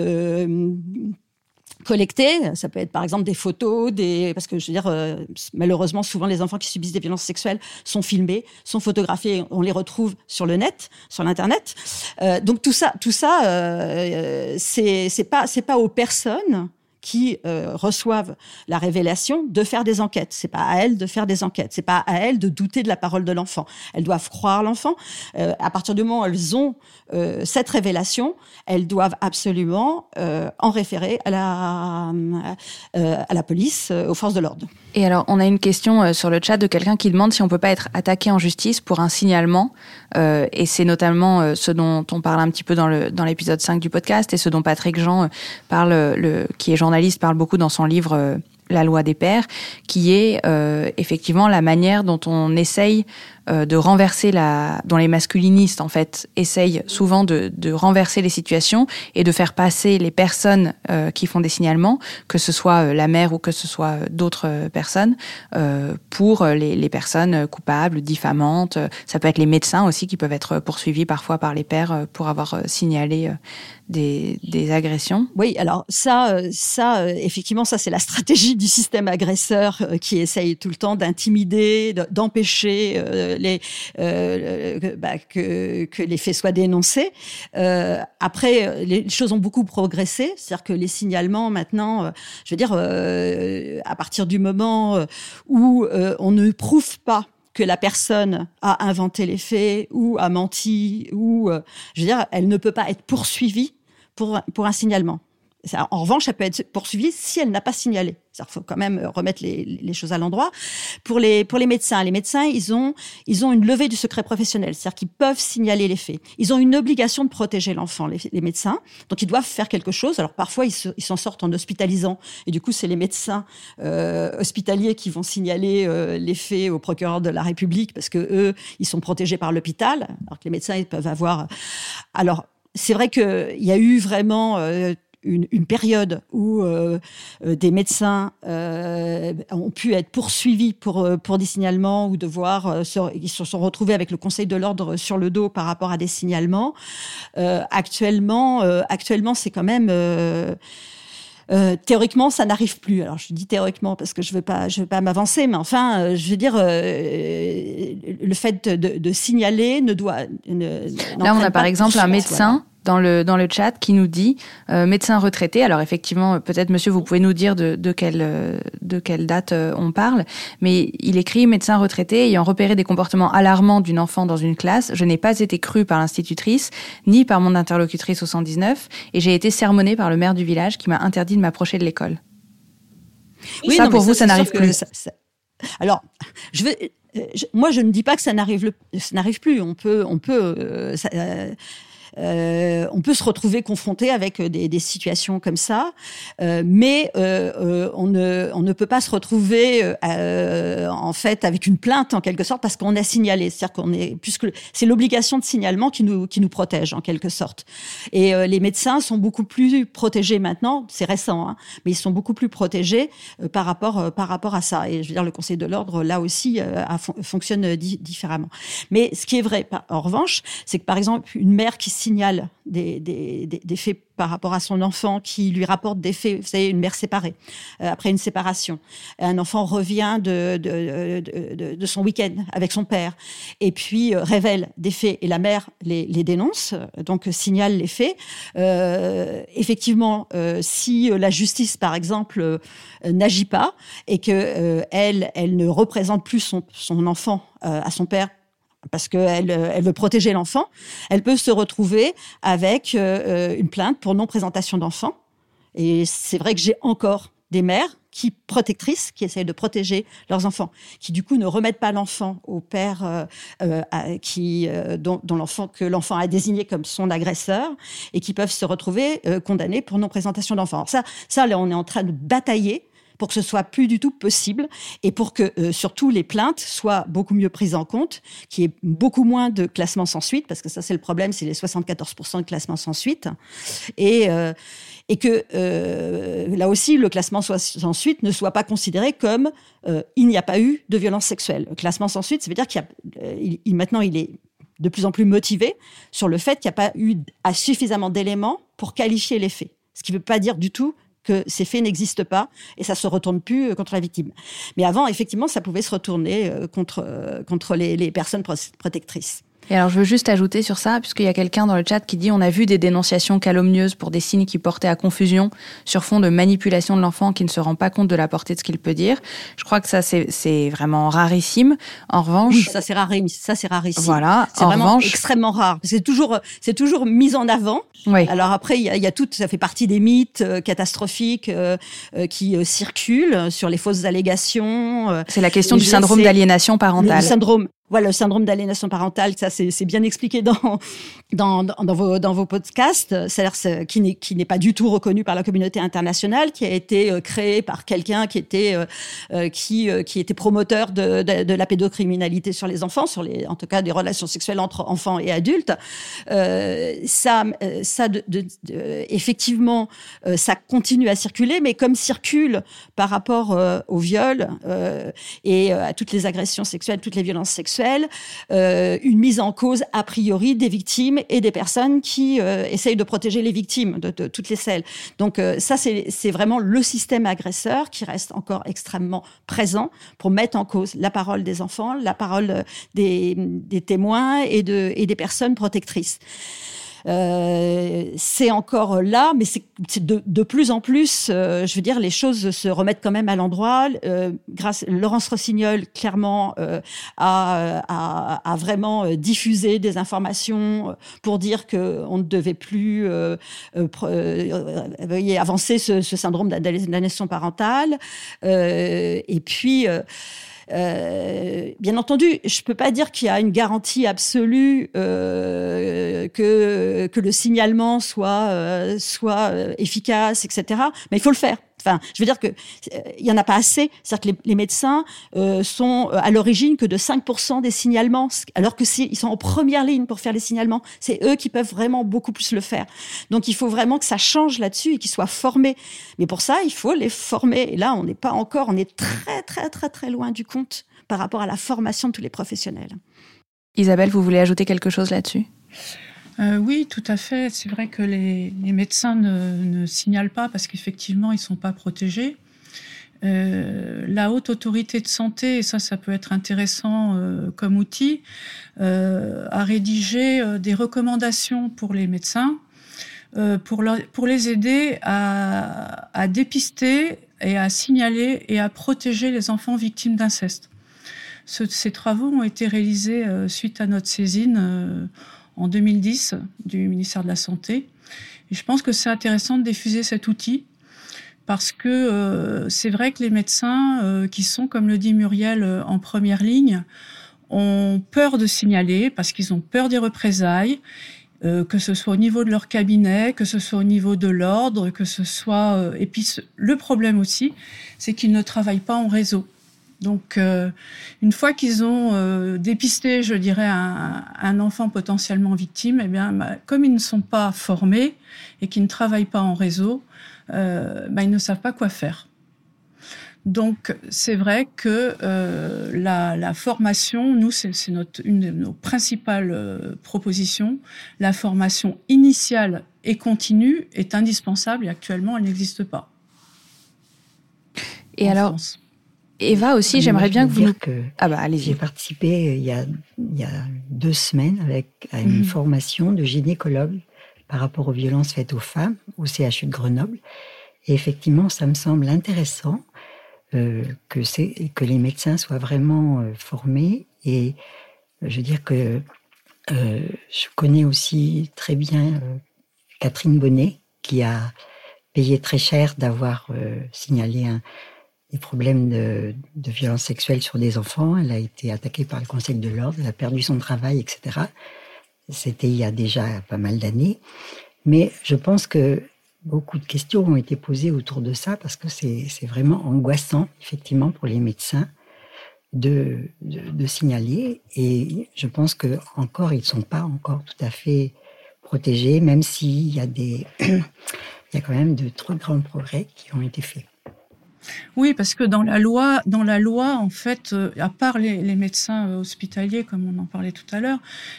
collecter. Ça peut être par exemple des photos, parce que je veux dire euh, malheureusement souvent les enfants qui subissent des violences sexuelles sont filmés, sont photographiés, on les retrouve sur le net, sur l'internet. Euh, donc tout ça, tout ça, euh, c'est pas c'est pas aux personnes qui euh, reçoivent la révélation de faire des enquêtes. C'est pas à elles de faire des enquêtes. C'est pas à elles de douter de la parole de l'enfant. Elles doivent croire l'enfant. Euh, à partir du moment où elles ont euh, cette révélation, elles doivent absolument en référer à la à la police, aux forces de l'ordre. Et alors, on a une question sur le chat de quelqu'un qui demande si on peut pas être attaqué en justice pour un signalement. et c'est notamment ce dont on parle un petit peu dans le dans l'épisode 5 du podcast et ce dont Patrick Jean parle, le qui est journaliste parle beaucoup dans son livre euh, La loi des pères, qui est euh, effectivement la manière dont on essaye euh, de renverser la, dont les masculinistes en fait essayent souvent de, de, renverser les situations et de faire passer les personnes euh, qui font des signalements, que ce soit euh, la mère ou que ce soit d'autres personnes, pour les, les, personnes coupables, diffamantes. Ça peut être les médecins aussi qui peuvent être poursuivis parfois par les pères pour avoir signalé des, des, agressions. Oui, alors ça, ça effectivement, ça c'est la stratégie du système agresseur qui essaye tout le temps d'intimider, d'empêcher euh, bah, que, que, les faits soient dénoncés. Euh, après, les choses ont beaucoup progressé, c'est-à-dire que les signalements maintenant, euh, je veux dire, à partir du moment où on ne prouve pas que la personne a inventé les faits ou a menti ou, je veux dire, elle ne peut pas être poursuivie pour, pour un signalement. En revanche, elle peut être poursuivie si elle n'a pas signalé. Il faut quand même remettre les, choses à l'endroit. Pour les, pour les médecins, les médecins, ils ont, ils ont une levée du secret professionnel, c'est-à-dire qu'ils peuvent signaler les faits. Ils ont une obligation de protéger l'enfant, les, les, médecins, donc ils doivent faire quelque chose. Alors parfois, ils s'en sortent en hospitalisant, et du coup, c'est les médecins euh, hospitaliers qui vont signaler euh, les faits au procureur de la République, parce que eux, ils sont protégés par l'hôpital, alors que les médecins, ils peuvent avoir... Alors, c'est vrai qu'il y a eu vraiment euh, une, une période où euh, euh, des médecins euh, ont pu être poursuivis pour, pour des signalements ou devoir euh, se, ils se sont retrouvés avec le Conseil de l'ordre sur le dos par rapport à des signalements. Actuellement, actuellement, c'est quand même euh, théoriquement, ça n'arrive plus. Alors, je dis théoriquement parce que je veux pas, je veux pas m'avancer, mais enfin, euh, je veux dire, euh, le fait de, de, signaler ne doit. Ne, Là, on a par exemple un médecin dans le, dans le chat qui nous dit euh, médecin retraité. Alors effectivement, peut-être monsieur, vous pouvez nous dire de, de, quelle, euh, de quelle date euh, on parle, mais il écrit médecin retraité ayant repéré des comportements alarmants d'une enfant dans une classe. Je n'ai pas été cru par l'institutrice ni par mon interlocutrice au 119 et j'ai été sermonné par le maire du village qui m'a interdit de m'approcher de l'école. Oui, ça non, pour vous, ça, ça n'arrive plus. Ça, ça... Alors, je veux, je, moi, je ne dis pas que ça n'arrive, ça n'arrive plus. On peut, on peut. Euh, ça, euh, euh, on peut se retrouver confronté avec des, des situations comme ça, euh, mais euh, on, ne, peut pas se retrouver en fait avec une plainte en quelque sorte parce qu'on a signalé. C'est-à-dire qu'on est puisque c'est l'obligation de signalement qui nous protège en quelque sorte. Et les médecins sont beaucoup plus protégés maintenant. C'est récent, hein, mais ils sont beaucoup plus protégés par rapport à ça. Et je veux dire, le Conseil de l'ordre là aussi fonctionne différemment. Mais ce qui est vrai, en revanche, c'est que par exemple une mère qui signale des, faits par rapport à son enfant, qui lui rapporte des faits, vous savez, une mère séparée, euh, après une séparation. Un enfant revient de, son week-end avec son père, et puis euh, révèle des faits, et la mère les, dénonce, donc signale les faits. Euh, effectivement, si la justice, par exemple, n'agit pas, et que elle, ne représente plus son enfant à son père parce qu'elle elle veut protéger l'enfant, elle peut se retrouver avec euh, une plainte pour non-présentation d'enfant. Et c'est vrai que j'ai encore des mères qui protectrices qui essayent de protéger leurs enfants, qui du coup ne remettent pas l'enfant au père euh, euh qui euh, dont l'enfant que l'enfant a désigné comme son agresseur et qui peuvent se retrouver condamnés pour non présentation d'enfant. Ça, ça là, on est en train de batailler pour que ce soit plus du tout possible et pour que euh, surtout les plaintes soient beaucoup mieux prises en compte, qu'il y ait beaucoup moins de classements sans suite, parce que ça c'est le problème, c'est les 74% de classements sans suite, et, euh, que euh, là aussi le classement sans suite ne soit pas considéré comme il n'y a pas eu de violence sexuelle. Le classement sans suite, ça veut dire qu'il il, maintenant il est de plus en plus motivé sur le fait qu'il n'y a pas eu suffisamment d'éléments pour qualifier les faits. Ce qui ne veut pas dire du tout que ces faits n'existent pas et ça se retourne plus euh, contre la victime. Mais avant, effectivement, ça pouvait se retourner euh, contre, euh, contre les, les personnes protectrices. Et alors, je veux juste ajouter sur ça, puisqu'il y a quelqu'un dans le chat qui dit on a vu des dénonciations calomnieuses pour des signes qui portaient à confusion sur fond de manipulation de l'enfant qui ne se rend pas compte de la portée de ce qu'il peut dire. Je crois que ça, c'est vraiment rarissime. En revanche. Oui, ça, c'est rarissime. Ça, c'est rarissime. Voilà. C'est vraiment revanche... extrêmement rare. C'est toujours, c'est toujours mis en avant. Oui. Alors après, il y a, y a tout, ça fait partie des mythes euh, catastrophiques euh, euh, qui circulent sur les fausses allégations. C'est la question du syndrome d'aliénation parentale. Le syndrome, voilà, le syndrome d'aliénation parentale, ça c'est bien expliqué dans, dans, dans, vos, dans vos podcasts, c'est-à-dire qui n'est pas du tout reconnu par la communauté internationale, qui a été euh, créé par quelqu'un qui était euh, euh, qui qui était promoteur de, de, de, la pédocriminalité sur les enfants, sur les en tout cas des relations sexuelles entre enfants et adultes. Euh, ça ça de, de, effectivement ça continue à circuler, mais comme circule par rapport au viol et à toutes les agressions sexuelles, toutes les violences sexuelles euh, une mise en cause a priori des victimes et des personnes qui euh, essayent de protéger les victimes de, toutes les celles. Donc euh, ça, c'est vraiment le système agresseur qui reste encore extrêmement présent pour mettre en cause la parole des enfants, la parole des, témoins et des personnes protectrices. Euh, c'est encore là, mais c'est de, plus en plus, euh, je veux dire, les choses se remettent quand même à l'endroit. Euh, grâce, Laurence Rossignol, clairement, euh, a, a, a, vraiment diffusé des informations pour dire que on ne devait plus avancer ce, ce syndrome d'aliénation parentale. et puis euh, bien entendu, je peux pas dire qu'il y a une garantie absolue euh, que que le signalement soit euh, soit efficace, etc. Mais il faut le faire. Enfin, je veux dire que euh, il y en a pas assez. Que les, médecins euh, sont euh, à l'origine que de 5% des signalements, alors que ils sont en première ligne pour faire les signalements. C'est eux qui peuvent vraiment beaucoup plus le faire. Donc, il faut vraiment que ça change là-dessus et qu'ils soient formés. Mais pour ça, il faut les former. Et là, on n'est pas encore, on est très, très, très, très loin du compte par rapport à la formation de tous les professionnels. Isabelle, vous voulez ajouter quelque chose là-dessus? Euh, oui, tout à fait. C'est vrai que les, médecins ne, signalent pas parce qu'effectivement, ils ne sont pas protégés. Euh, la haute autorité de santé, et ça, ça peut être intéressant euh, comme outil, a rédigé des recommandations pour les médecins pour, les aider à, dépister et à signaler et à protéger les enfants victimes d'inceste. Ce, ces travaux ont été réalisés suite à notre saisine en 2010 du ministère de la Santé. Et je pense que c'est intéressant de diffuser cet outil parce que euh, c'est vrai que les médecins euh, qui sont, comme le dit Muriel, euh, en première ligne, ont peur de signaler parce qu'ils ont peur des représailles. euh, que ce soit au niveau de leur cabinet, que ce soit au niveau de l'ordre, que ce soit... Euh, et puis le problème aussi, c'est qu'ils ne travaillent pas en réseau. Donc, euh, une fois qu'ils ont dépisté, je dirais, un, enfant potentiellement victime, eh bien, bah, comme ils ne sont pas formés et qu'ils ne travaillent pas en réseau, bah, ils ne savent pas quoi faire. Donc c'est vrai que euh, la, formation, nous c'est une de nos principales euh, propositions. La formation initiale et continue est indispensable et actuellement elle n'existe pas. Et alors, Eva aussi, j'aimerais bien que vous nous... Que ah bah allez-y. J'ai participé euh, il y, a, il y a deux semaines avec à une mhm. formation de gynécologue par rapport aux violences faites aux femmes au CHU de Grenoble. Et effectivement, ça me semble intéressant euh, que, que les médecins soient vraiment euh, formés. Et euh, je veux dire que je connais aussi très bien Catherine Bonnet, qui a payé très cher d'avoir signalé un, des problèmes de, de violence sexuelle sur des enfants. Elle a été attaquée par le Conseil de l'ordre, elle a perdu son travail, etc. C'était il y a déjà pas mal d'années. Mais je pense que beaucoup de questions ont été posées autour de ça parce que c'est vraiment angoissant, effectivement, pour les médecins de, signaler. Et je pense que encore ils ne sont pas encore tout à fait protégés, même s'il y a y a quand même de trop grands progrès qui ont été faits. Oui, parce que dans la loi, dans la loi, en fait, euh, à part les, médecins euh, hospitaliers, comme on en parlait tout à l'heure,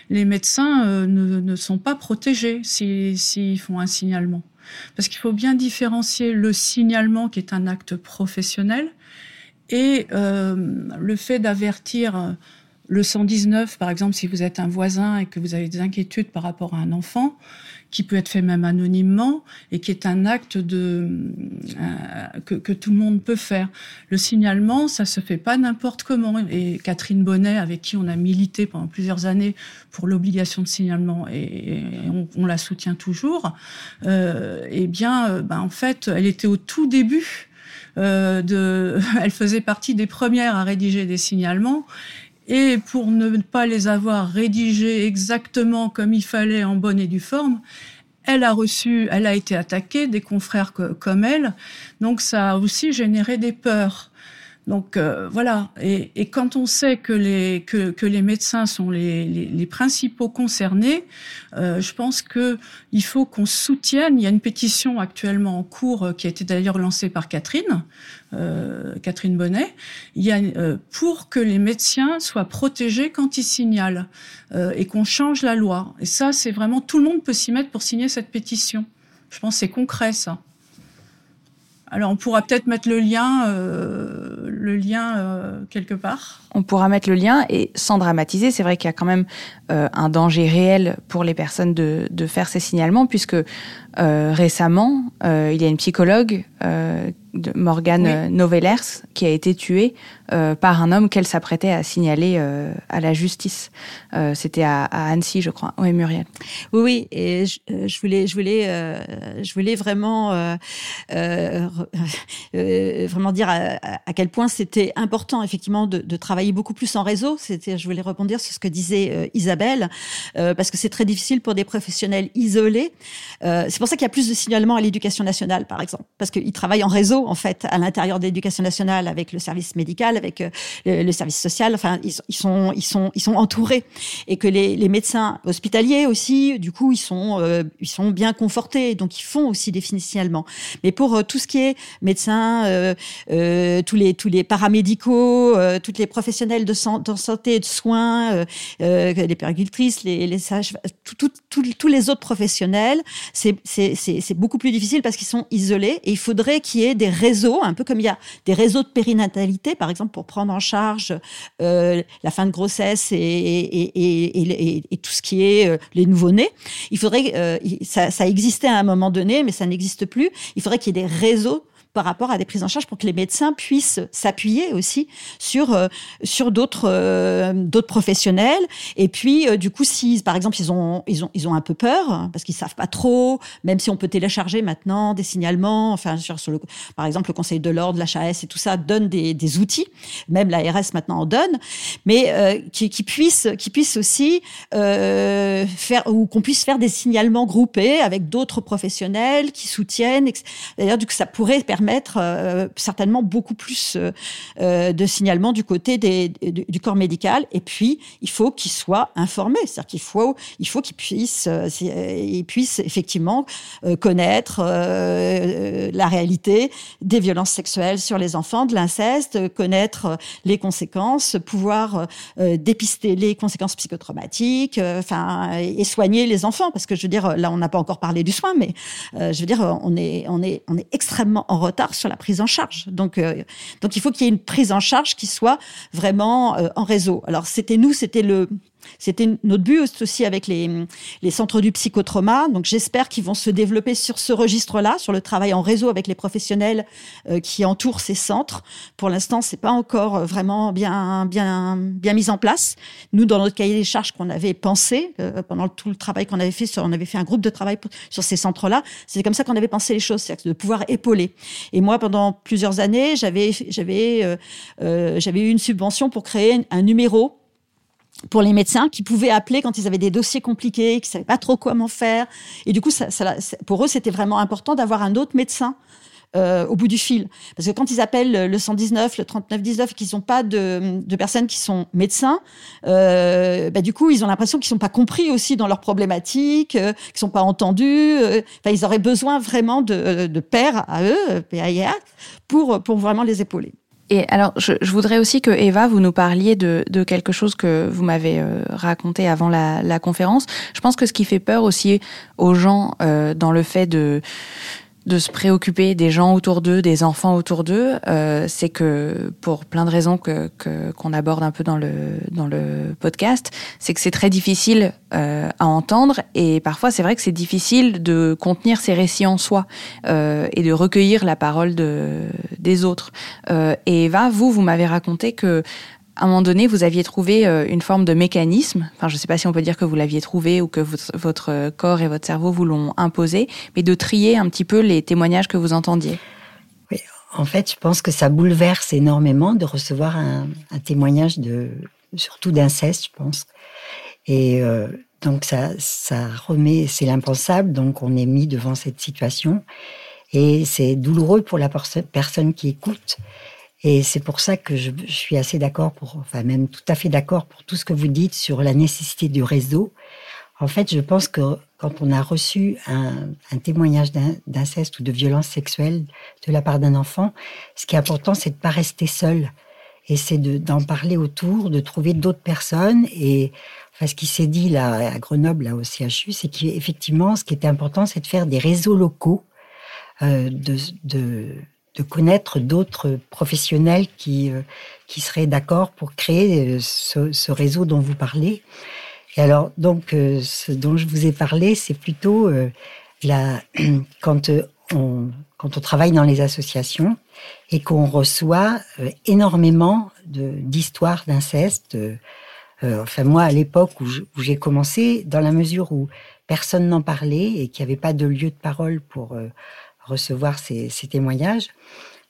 les médecins euh, ne, sont pas protégés s'ils font un signalement. Parce qu'il faut bien différencier le signalement, qui est un acte professionnel, et le fait d'avertir le 119, par exemple, si vous êtes un voisin et que vous avez des inquiétudes par rapport à un enfant, qui peut être fait même anonymement et qui est un acte euh, que, tout le monde peut faire. Le signalement, ça se fait pas n'importe comment. Et Catherine Bonnet, avec qui on a milité pendant plusieurs années pour l'obligation de signalement, et, on, la soutient toujours, euh, eh bien, euh, ben, en fait, elle était au tout début. Elle faisait partie des premières à rédiger des signalements et pour ne pas les avoir rédigés exactement comme il fallait en bonne et due forme, elle a reçu, elle a été attaquée des confrères comme elle. Donc ça a aussi généré des peurs. Donc euh, voilà. Et, et, quand on sait que les que, que les médecins sont les, les, les principaux concernés, euh, je pense que il faut qu'on soutienne. Il y a une pétition actuellement en cours euh, qui a été d'ailleurs lancée par Catherine euh, Catherine Bonnet. Il y a euh, pour que les médecins soient protégés quand ils signalent et qu'on change la loi. Et ça, c'est vraiment tout le monde peut s'y mettre pour signer cette pétition. Je pense que c'est concret ça. Alors on pourra peut-être mettre le lien, euh, le lien euh, quelque part. On pourra mettre le lien et sans dramatiser, c'est vrai qu'il y a quand même euh, un danger réel pour les personnes de, de faire ces signalements, puisque récemment il y a une psychologue de Morgane Novellers qui a été tuée euh, par un homme qu'elle s'apprêtait à signaler euh, à la justice. Euh, C'était à, à, Annecy, je crois. Oui, Muriel. Oui, oui. Et je, euh, je voulais, je voulais, euh, je voulais vraiment, vraiment dire à, à, quel point c'était important, effectivement, de, de, travailler beaucoup plus en réseau. C'était, je voulais rebondir sur ce que disait Isabelle, parce que c'est très difficile pour des professionnels isolés. c'est pour ça qu'il y a plus de signalements à l'éducation nationale, par exemple, parce qu'ils travaillent en réseau, en fait, à l'intérieur de l'éducation nationale avec le service médical avec euh, le, service social. Enfin, ils, sont, ils sont, ils sont entourés et que les, les médecins hospitaliers aussi, du coup, ils sont, euh, ils sont bien confortés, donc ils font aussi des signalements. Mais pour euh, tout ce qui est médecins, tous les tous les paramédicaux, toutes les professionnels de, santé, de soins, les péricultrices, les, les sages, tous les autres professionnels, c'est c'est beaucoup plus difficile parce qu'ils sont isolés et il faudrait qu'il y ait des réseaux, un peu comme il y a des réseaux de périnatalité, par exemple pour prendre en charge euh, la fin de grossesse et, tout ce qui est euh, les nouveau-nés. Il faudrait, euh, ça, ça existait à un moment donné, mais ça n'existe plus. Il faudrait qu'il y ait des réseaux par rapport à des prises en charge pour que les médecins puissent s'appuyer aussi sur euh, sur d'autres euh, d'autres professionnels. Et puis euh, du coup, si par exemple ils ont ils ont ils ont un peu peur hein, parce qu'ils savent pas trop, même si on peut télécharger maintenant des signalements, enfin sur, par exemple le Conseil de l'ordre, l'HAS et tout ça donne des, des outils, même l'ARS maintenant en donne, mais qui puissent qui puissent aussi faire ou qu'on puisse faire des signalements groupés avec d'autres professionnels qui soutiennent. D'ailleurs, du coup, ça pourrait permettre euh, certainement beaucoup plus euh, euh, de signalements du côté des, du, corps médical. Et puis, il faut qu'ils soient informés, c'est-à-dire qu'il faut, il faut qu'ils puissent, ils puissent effectivement connaître la réalité des violences sexuelles sur les enfants, de l'inceste, connaître les conséquences, pouvoir dépister les conséquences psychotraumatiques, enfin, et soigner les enfants, parce que je veux dire, là, on n'a pas encore parlé du soin, mais je veux dire, on est, on est, on est extrêmement en retard sur la prise en charge. Donc, euh, donc il faut qu'il y ait une prise en charge qui soit vraiment euh, en réseau. Alors, c'était nous, c'était le c'était notre but aussi avec les, les centres du psychotrauma. Donc j'espère qu'ils vont se développer sur ce registre-là, sur le travail en réseau avec les professionnels euh, qui entourent ces centres. Pour l'instant, c'est pas encore euh, vraiment bien bien bien mis en place. Nous, dans notre cahier des charges qu'on avait pensé euh, pendant tout le travail qu'on avait fait, sur, on avait fait un groupe de travail sur ces centres-là. C'est comme ça qu'on avait pensé les choses, c'est de pouvoir épauler. Et moi, pendant plusieurs années, j'avais j'avais j'avais eu une subvention pour créer un numéro pour les médecins qui pouvaient appeler quand ils avaient des dossiers compliqués, qui savaient pas trop comment faire. Et du coup, ça, ça, pour eux, c'était vraiment important d'avoir un autre médecin euh, au bout du fil. Parce que quand ils appellent le 119, le 3919, qu'ils n'ont pas de, de, personnes qui sont médecins, euh, bah, du coup, ils ont l'impression qu'ils sont pas compris aussi dans leurs problématiques, euh, qu'ils sont pas entendus. Euh, ils auraient besoin vraiment de, de pairs à eux, PAIA, pour, pour vraiment les épauler. Et alors, je, je, voudrais aussi que Eva, vous nous parliez de, de quelque chose que vous m'avez euh, raconté avant la, la, conférence. Je pense que ce qui fait peur aussi aux gens euh, dans le fait de de se préoccuper des gens autour d'eux, des enfants autour d'eux, euh, c'est que pour plein de raisons que qu'on aborde un peu dans le dans le podcast, c'est que c'est très difficile euh, à entendre et parfois c'est vrai que c'est difficile de contenir ces récits en soi euh, et de recueillir la parole de des autres. Euh, et Eva, vous vous m'avez raconté que à un moment donné, vous aviez trouvé euh, une forme de mécanisme. Enfin, je ne sais pas si on peut dire que vous l'aviez trouvé ou que votre corps et votre cerveau vous l'ont imposé, mais de trier un petit peu les témoignages que vous entendiez. Oui, en fait, je pense que ça bouleverse énormément de recevoir un, témoignage de, surtout d'inceste, je pense. Et euh, donc ça, ça remet, c'est l'impensable. Donc on est mis devant cette situation et c'est douloureux pour la personne qui écoute. Et c'est pour ça que je, suis assez d'accord pour, enfin même tout à fait d'accord pour tout ce que vous dites sur la nécessité du réseau. En fait, je pense que quand on a reçu un, témoignage d'inceste ou de violence sexuelle de la part d'un enfant, ce qui est important, c'est de pas rester seul. Et c'est d'en parler autour, de trouver d'autres personnes. Et enfin, ce qui s'est dit là à Grenoble, là au CHU, c'est qu'effectivement, ce qui était important, c'est de faire des réseaux locaux euh, de de connaître d'autres professionnels qui, euh, qui seraient d'accord pour créer euh, ce, réseau dont vous parlez. Et alors, donc, euh, ce dont je vous ai parlé, c'est plutôt la, quand, on, quand on travaille dans les associations et qu'on reçoit énormément d'histoires d'inceste. enfin, moi, à l'époque où j'ai commencé, dans la mesure où personne n'en parlait et qu'il n'y avait pas de lieu de parole pour recevoir ces, témoignages.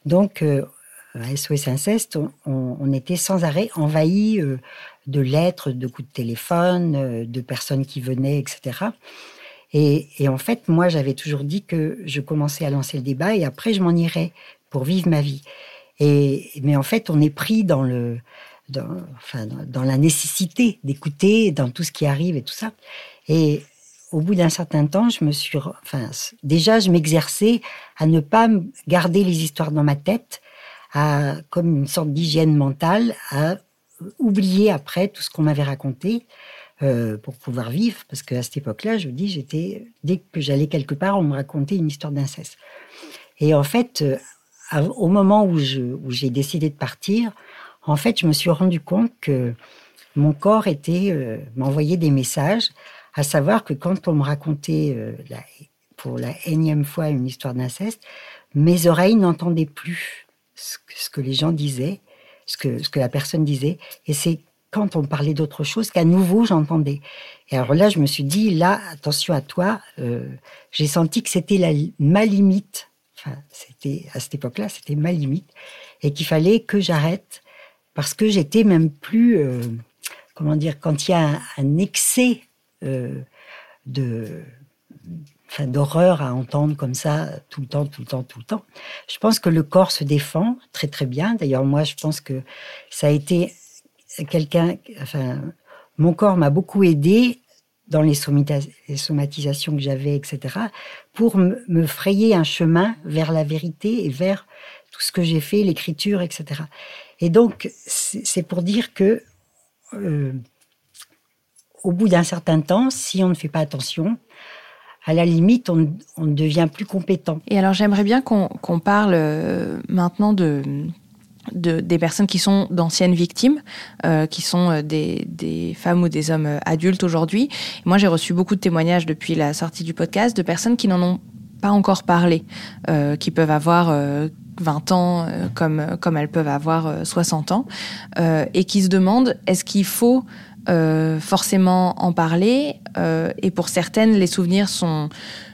Donc, euh, à SOS Inceste, on, était sans arrêt envahi euh, de lettres, de coups de téléphone, euh, de personnes qui venaient, etc. Et, en fait, moi, j'avais toujours dit que je commençais à lancer le débat et après, je m'en irais pour vivre ma vie. Et, mais en fait, on est pris dans le, enfin, dans la nécessité d'écouter, dans tout ce qui arrive et tout ça. Et au bout d'un certain temps, je me suis, enfin, déjà, je m'exerçais à ne pas garder les histoires dans ma tête, à, comme une sorte d'hygiène mentale, à oublier après tout ce qu'on m'avait raconté euh, pour pouvoir vivre. Parce qu'à cette époque-là, je vous dis, j'étais, dès que j'allais quelque part, on me racontait une histoire d'inceste. Et en fait, euh, au moment où, j'ai décidé de partir, en fait, je me suis rendu compte que mon corps était euh, m'envoyait des messages à savoir que quand on me racontait euh, pour la énième fois une histoire d'inceste, mes oreilles n'entendaient plus ce que, les gens disaient, ce que, ce que la personne disait. Et c'est quand on parlait d'autre chose qu'à nouveau j'entendais. Et alors là, je me suis dit, là, attention à toi, euh, j'ai senti que c'était ma limite. Enfin, c'était à cette époque-là, c'était ma limite. Et qu'il fallait que j'arrête parce que j'étais même plus, euh, comment dire, quand il y a un, excès de enfin, d'horreur à entendre comme ça tout le temps, tout le temps, tout le temps. Je pense que le corps se défend très très bien. D'ailleurs, moi, je pense que ça a été quelqu'un, enfin, mon corps m'a beaucoup aidé dans les, somatisations que j'avais, etc., pour me frayer un chemin vers la vérité et vers tout ce que j'ai fait, l'écriture, etc. Et donc, c'est pour dire que, euh, au bout d'un certain temps, si on ne fait pas attention, à la limite, on, on devient plus compétent. Et alors, j'aimerais bien qu'on parle euh, maintenant de, de, des personnes qui sont d'anciennes victimes, euh, qui sont euh, des, des, femmes ou des hommes adultes aujourd'hui. Moi, j'ai reçu beaucoup de témoignages depuis la sortie du podcast de personnes qui n'en ont pas encore parlé, euh, qui peuvent avoir 20 ans comme, comme elles peuvent avoir 60 ans, et qui se demandent est-ce qu'il faut euh, forcément en parler. Euh, et pour certaines, les souvenirs sont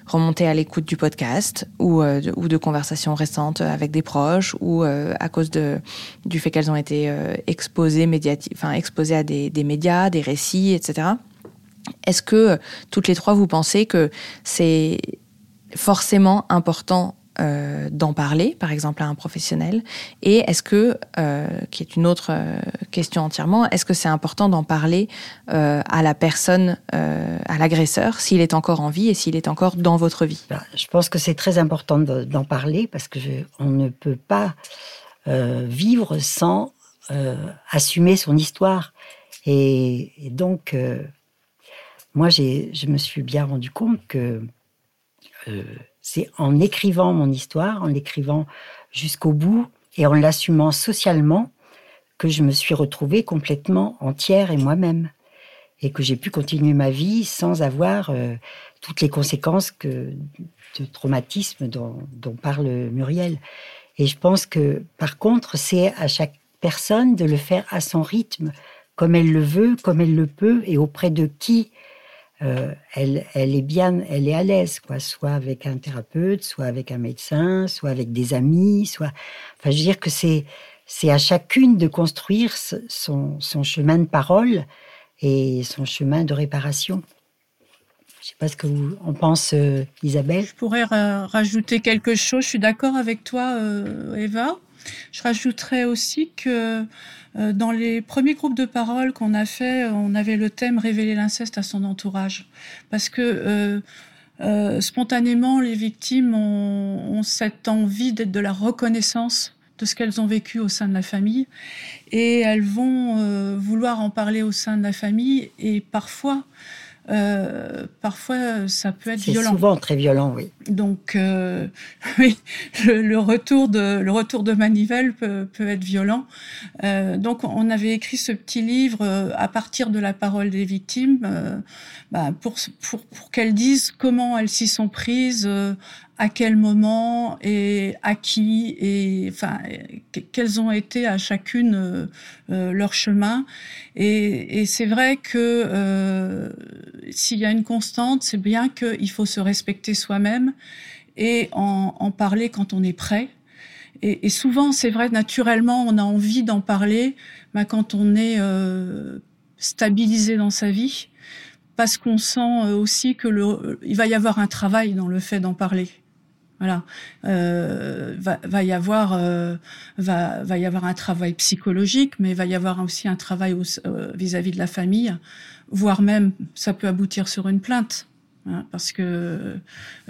remontés à l'écoute du podcast ou, euh, de, ou de conversations récentes avec des proches ou à cause de, du fait qu'elles ont été exposées, enfin, exposées à des, des, médias, des récits, etc. Est-ce que toutes les trois, vous pensez que c'est forcément important euh, d'en parler, par exemple à un professionnel Et est-ce que, euh, qui est une autre euh, question entièrement, est-ce que c'est important d'en parler à la personne, à l'agresseur, s'il est encore en vie et s'il est encore dans votre vie? Bah, Je pense que c'est très important d'en parler parce que on ne peut pas vivre sans assumer son histoire. Et, et donc, moi, je me suis bien rendu compte que c'est en écrivant mon histoire, en l'écrivant jusqu'au bout et en l'assumant socialement que je me suis retrouvée complètement entière et moi-même. Et que j'ai pu continuer ma vie sans avoir euh, toutes les conséquences que, de traumatisme dont, dont parle Muriel. Et je pense que, par contre, c'est à chaque personne de le faire à son rythme, comme elle le veut, comme elle le peut, et auprès de qui euh, elle, est bien, elle est à l'aise, quoi, soit avec un thérapeute, soit avec un médecin, soit avec des amis, soit. Enfin, je veux dire que c'est c'est à chacune de construire son, son, chemin de parole et son chemin de réparation. Je sais pas ce que vous en pense, euh, Isabelle. Je pourrais rajouter quelque chose. Je suis d'accord avec toi, euh, Eva. Je rajouterais aussi que euh, dans les premiers groupes de parole qu'on a fait, on avait le thème révéler l'inceste à son entourage, parce que euh, euh, spontanément, les victimes ont, cette envie d'être de la reconnaissance de ce qu'elles ont vécu au sein de la famille, et elles vont vouloir en parler au sein de la famille, et parfois euh, parfois ça peut être violent. C'est souvent très violent, oui. Donc euh, oui, le, retour de le retour de manivelle peut, peut être violent. Euh, donc on avait écrit ce petit livre à partir de la parole des victimes, bah, pour pour pour qu'elles disent comment elles s'y sont prises, à quel moment et à qui et enfin quels ont été à chacune euh, euh, leur chemin et, et c'est vrai que euh, s'il y a une constante c'est bien qu'il faut se respecter soi-même et en, en, parler quand on est prêt et, souvent c'est vrai naturellement on a envie d'en parler bah, quand on est euh, stabilisé dans sa vie parce qu'on sent aussi que le, il va y avoir un travail dans le fait d'en parler. Voilà, euh, va, y avoir euh, va, va y avoir un travail psychologique, mais va y avoir aussi un travail euh, vis-à-vis -vis de la famille, voire même ça peut aboutir sur une plainte. Hein, parce que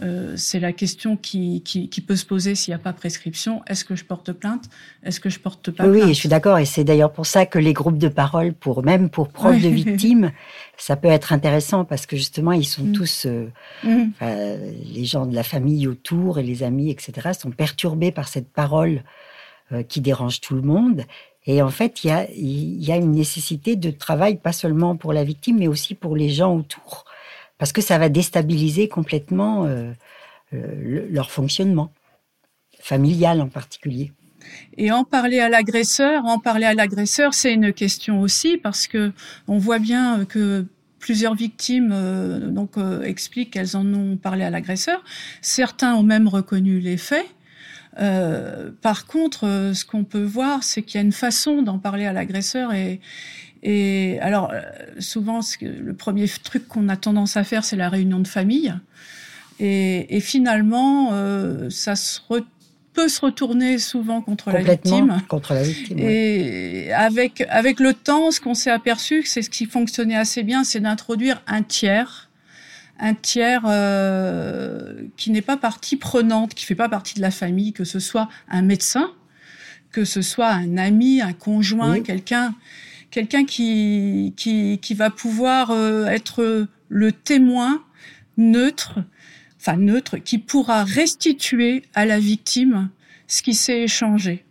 euh, c'est la question qui, qui, qui, peut se poser s'il n'y a pas prescription. Est-ce que je porte plainte? Est-ce que je porte pas oui, plainte? Oui, je suis d'accord. Et c'est d'ailleurs pour ça que les groupes de parole, pour même pour proches oui. de victimes, ça peut être intéressant parce que justement, ils sont mmh. tous, euh, mmh. euh, les gens de la famille autour et les amis, etc., sont perturbés par cette parole euh, qui dérange tout le monde. Et en fait, il y a, il y a une nécessité de travail, pas seulement pour la victime, mais aussi pour les gens autour parce que ça va déstabiliser complètement euh, euh, le, leur fonctionnement. familiale en particulier. Et en parler à l'agresseur, en parler à l'agresseur, c'est une question aussi parce que on voit bien que plusieurs victimes euh, donc expliquent qu'elles en ont parlé à l'agresseur. Certains ont même reconnu les faits. Par contre, ce qu'on peut voir, c'est qu'il y a une façon d'en parler à l'agresseur et, et alors souvent le premier truc qu'on a tendance à faire, c'est la réunion de famille. Et, et finalement, euh, ça se re peut se retourner souvent contre la victime. Contre la victime. Et avec avec le temps, ce qu'on s'est aperçu, c'est ce qui fonctionnait assez bien, c'est d'introduire un tiers, un tiers euh, qui n'est pas partie prenante, qui fait pas partie de la famille, que ce soit un médecin, que ce soit un ami, un conjoint, oui. quelqu'un quelqu'un qui, qui qui va pouvoir euh, être le témoin neutre enfin neutre, qui pourra restituer à la victime ce qui s'est échangé.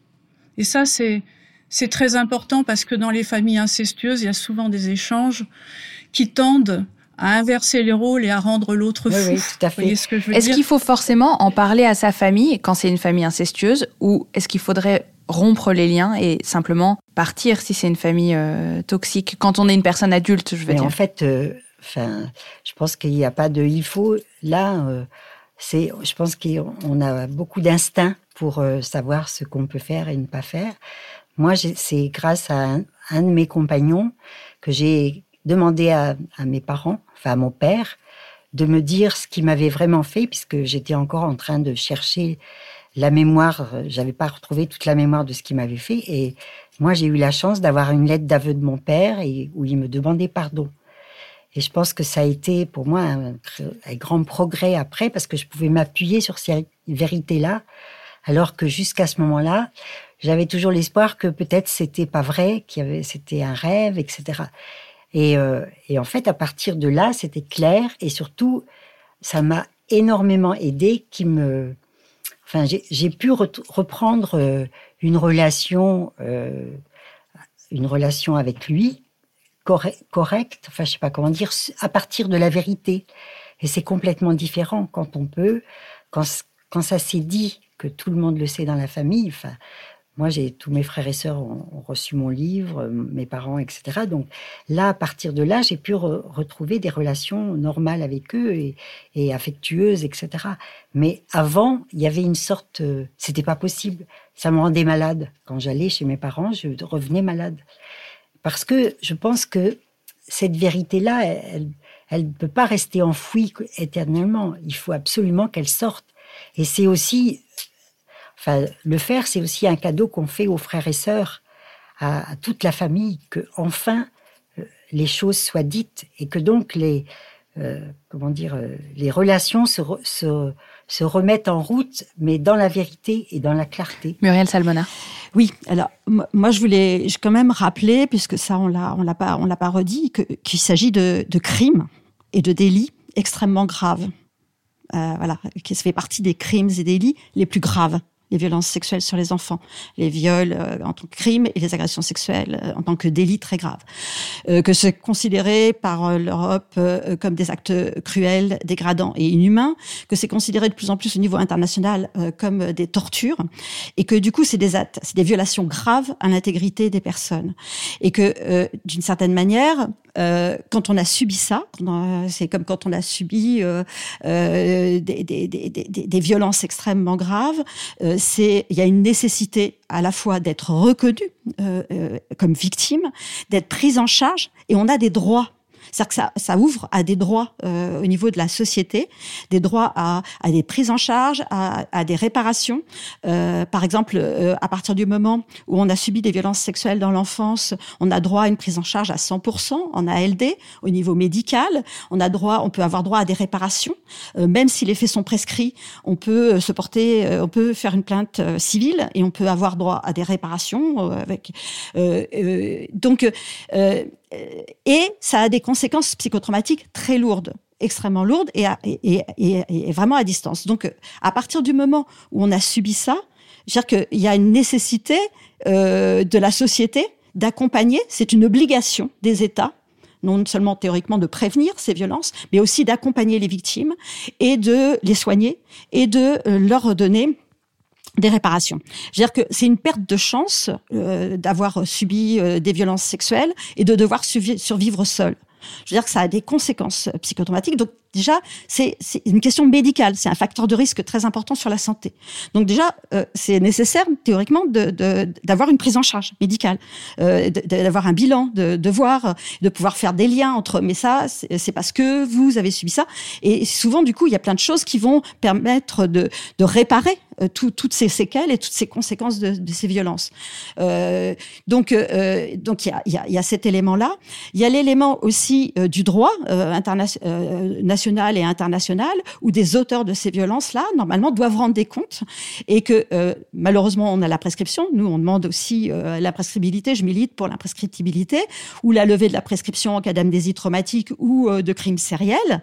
Et ça, c'est c'est très important parce que dans les familles incestueuses, il y a souvent des échanges qui tendent à inverser les rôles et à rendre l'autre fou. Oui, oui, tout à fait. Est-ce qu'il faut forcément en parler à sa famille quand c'est une famille incestueuse ou est-ce qu'il faudrait rompre les liens et simplement partir si c'est une famille euh, toxique quand on est une personne adulte, je veux Mais dire. En fait, euh, Enfin, je pense qu'il n'y a pas de il faut. Là, euh, c'est, je pense qu'on a beaucoup d'instinct pour savoir ce qu'on peut faire et ne pas faire. Moi, c'est grâce à un, un, de mes compagnons que j'ai demandé à, à, mes parents, enfin à mon père, de me dire ce qu'il m'avait vraiment fait, puisque j'étais encore en train de chercher la mémoire. J'avais pas retrouvé toute la mémoire de ce qu'il m'avait fait. Et moi, j'ai eu la chance d'avoir une lettre d'aveu de mon père et où il me demandait pardon. Et je pense que ça a été pour moi un, grand progrès après parce que je pouvais m'appuyer sur ces vérités-là, alors que jusqu'à ce moment-là, j'avais toujours l'espoir que peut-être c'était pas vrai, qu'il c'était un rêve, etc. Et, euh, et en fait, à partir de là, c'était clair et surtout, ça m'a énormément aidé, qui me, enfin, j'ai pu re reprendre euh, une relation, euh, une relation avec lui correct, enfin je sais pas comment dire, à partir de la vérité. Et c'est complètement différent quand on peut, quand, quand ça s'est dit, que tout le monde le sait dans la famille. Enfin, moi, tous mes frères et sœurs ont, reçu mon livre, mes parents, etc. Donc là, à partir de là, j'ai pu re retrouver des relations normales avec eux et, et, affectueuses, etc. Mais avant, il y avait une sorte, euh, c'était pas possible. Ça me rendait malade. Quand j'allais chez mes parents, je revenais malade. Parce que je pense que cette vérité-là, elle ne peut pas rester enfouie éternellement. Il faut absolument qu'elle sorte. Et c'est aussi, enfin, le faire, c'est aussi un cadeau qu'on fait aux frères et sœurs, à, à, toute la famille, que enfin les choses soient dites et que donc les, euh, comment dire, les relations se, re, se, se remettent en route, mais dans la vérité et dans la clarté. Muriel Salmona. Oui, alors moi je voulais quand même rappeler, puisque ça on l'a on l'a pas on l'a pas redit, qu'il qu s'agit de, de, crimes et de délits extrêmement graves. Euh, voilà, qui fait partie des crimes et délits les plus graves les violences sexuelles sur les enfants, les viols euh, en tant que crime et les agressions sexuelles euh, en tant que délit très grave. Euh, que c'est considéré par l'Europe comme des actes cruels, dégradants et inhumains, que c'est considéré de plus en plus au niveau international comme des tortures, et que du coup c'est des actes, c'est des violations graves à l'intégrité des personnes, et que d'une certaine manière, quand on a subi ça, c'est comme quand on a subi des, des, des, violences extrêmement graves il y a une nécessité à la fois d'être reconnu euh, euh, comme victime, d'être prise en charge, et on a des droits. C'est-à-dire que ça, ça, ouvre à des droits euh, au niveau de la société, des droits à, à des prises en charge, à, à des réparations. Euh, par exemple, euh, à partir du moment où on a subi des violences sexuelles dans l'enfance, on a droit à une prise en charge à 100% en ALD au niveau médical. On a droit, on peut avoir droit à des réparations, euh, même si les faits sont prescrits. On peut se porter, on peut faire une plainte civile et on peut avoir droit à des réparations avec. donc et ça a des conséquences psychotraumatiques très lourdes extrêmement lourdes et, vraiment à distance. Donc, à partir du moment où on a subi ça, je veux dire qu'il y a une nécessité euh, de la société d'accompagner, c'est une obligation des États, non seulement théoriquement de prévenir ces violences, mais aussi d'accompagner les victimes et de les soigner et de leur donner des réparations. Je veux dire que c'est une perte de chance euh, d'avoir subi euh, des violences sexuelles et de devoir survivre seul. Je veux dire que ça a des conséquences psychotraumatiques. Donc déjà, c'est une question médicale, c'est un facteur de risque très important sur la santé. Donc déjà, euh, c'est nécessaire théoriquement d'avoir une prise en charge médicale, euh, d'avoir un bilan, de, de voir, de pouvoir faire des liens entre. Mais ça, c'est parce que vous avez subi ça. Et souvent, du coup, il y a plein de choses qui vont permettre de, de réparer euh, toutes ces séquelles et toutes ces conséquences de, ces violences. Euh, donc, euh, donc il y a, cet élément-là. Il y a l'élément aussi du droit national et international où des auteurs de ces violences-là, normalement, doivent rendre des comptes et que malheureusement, on a la prescription. Nous, on demande aussi la prescriptibilité. Je milite pour la prescriptibilité ou la levée de la prescription en cas d'amnésie traumatique ou de crimes sériels.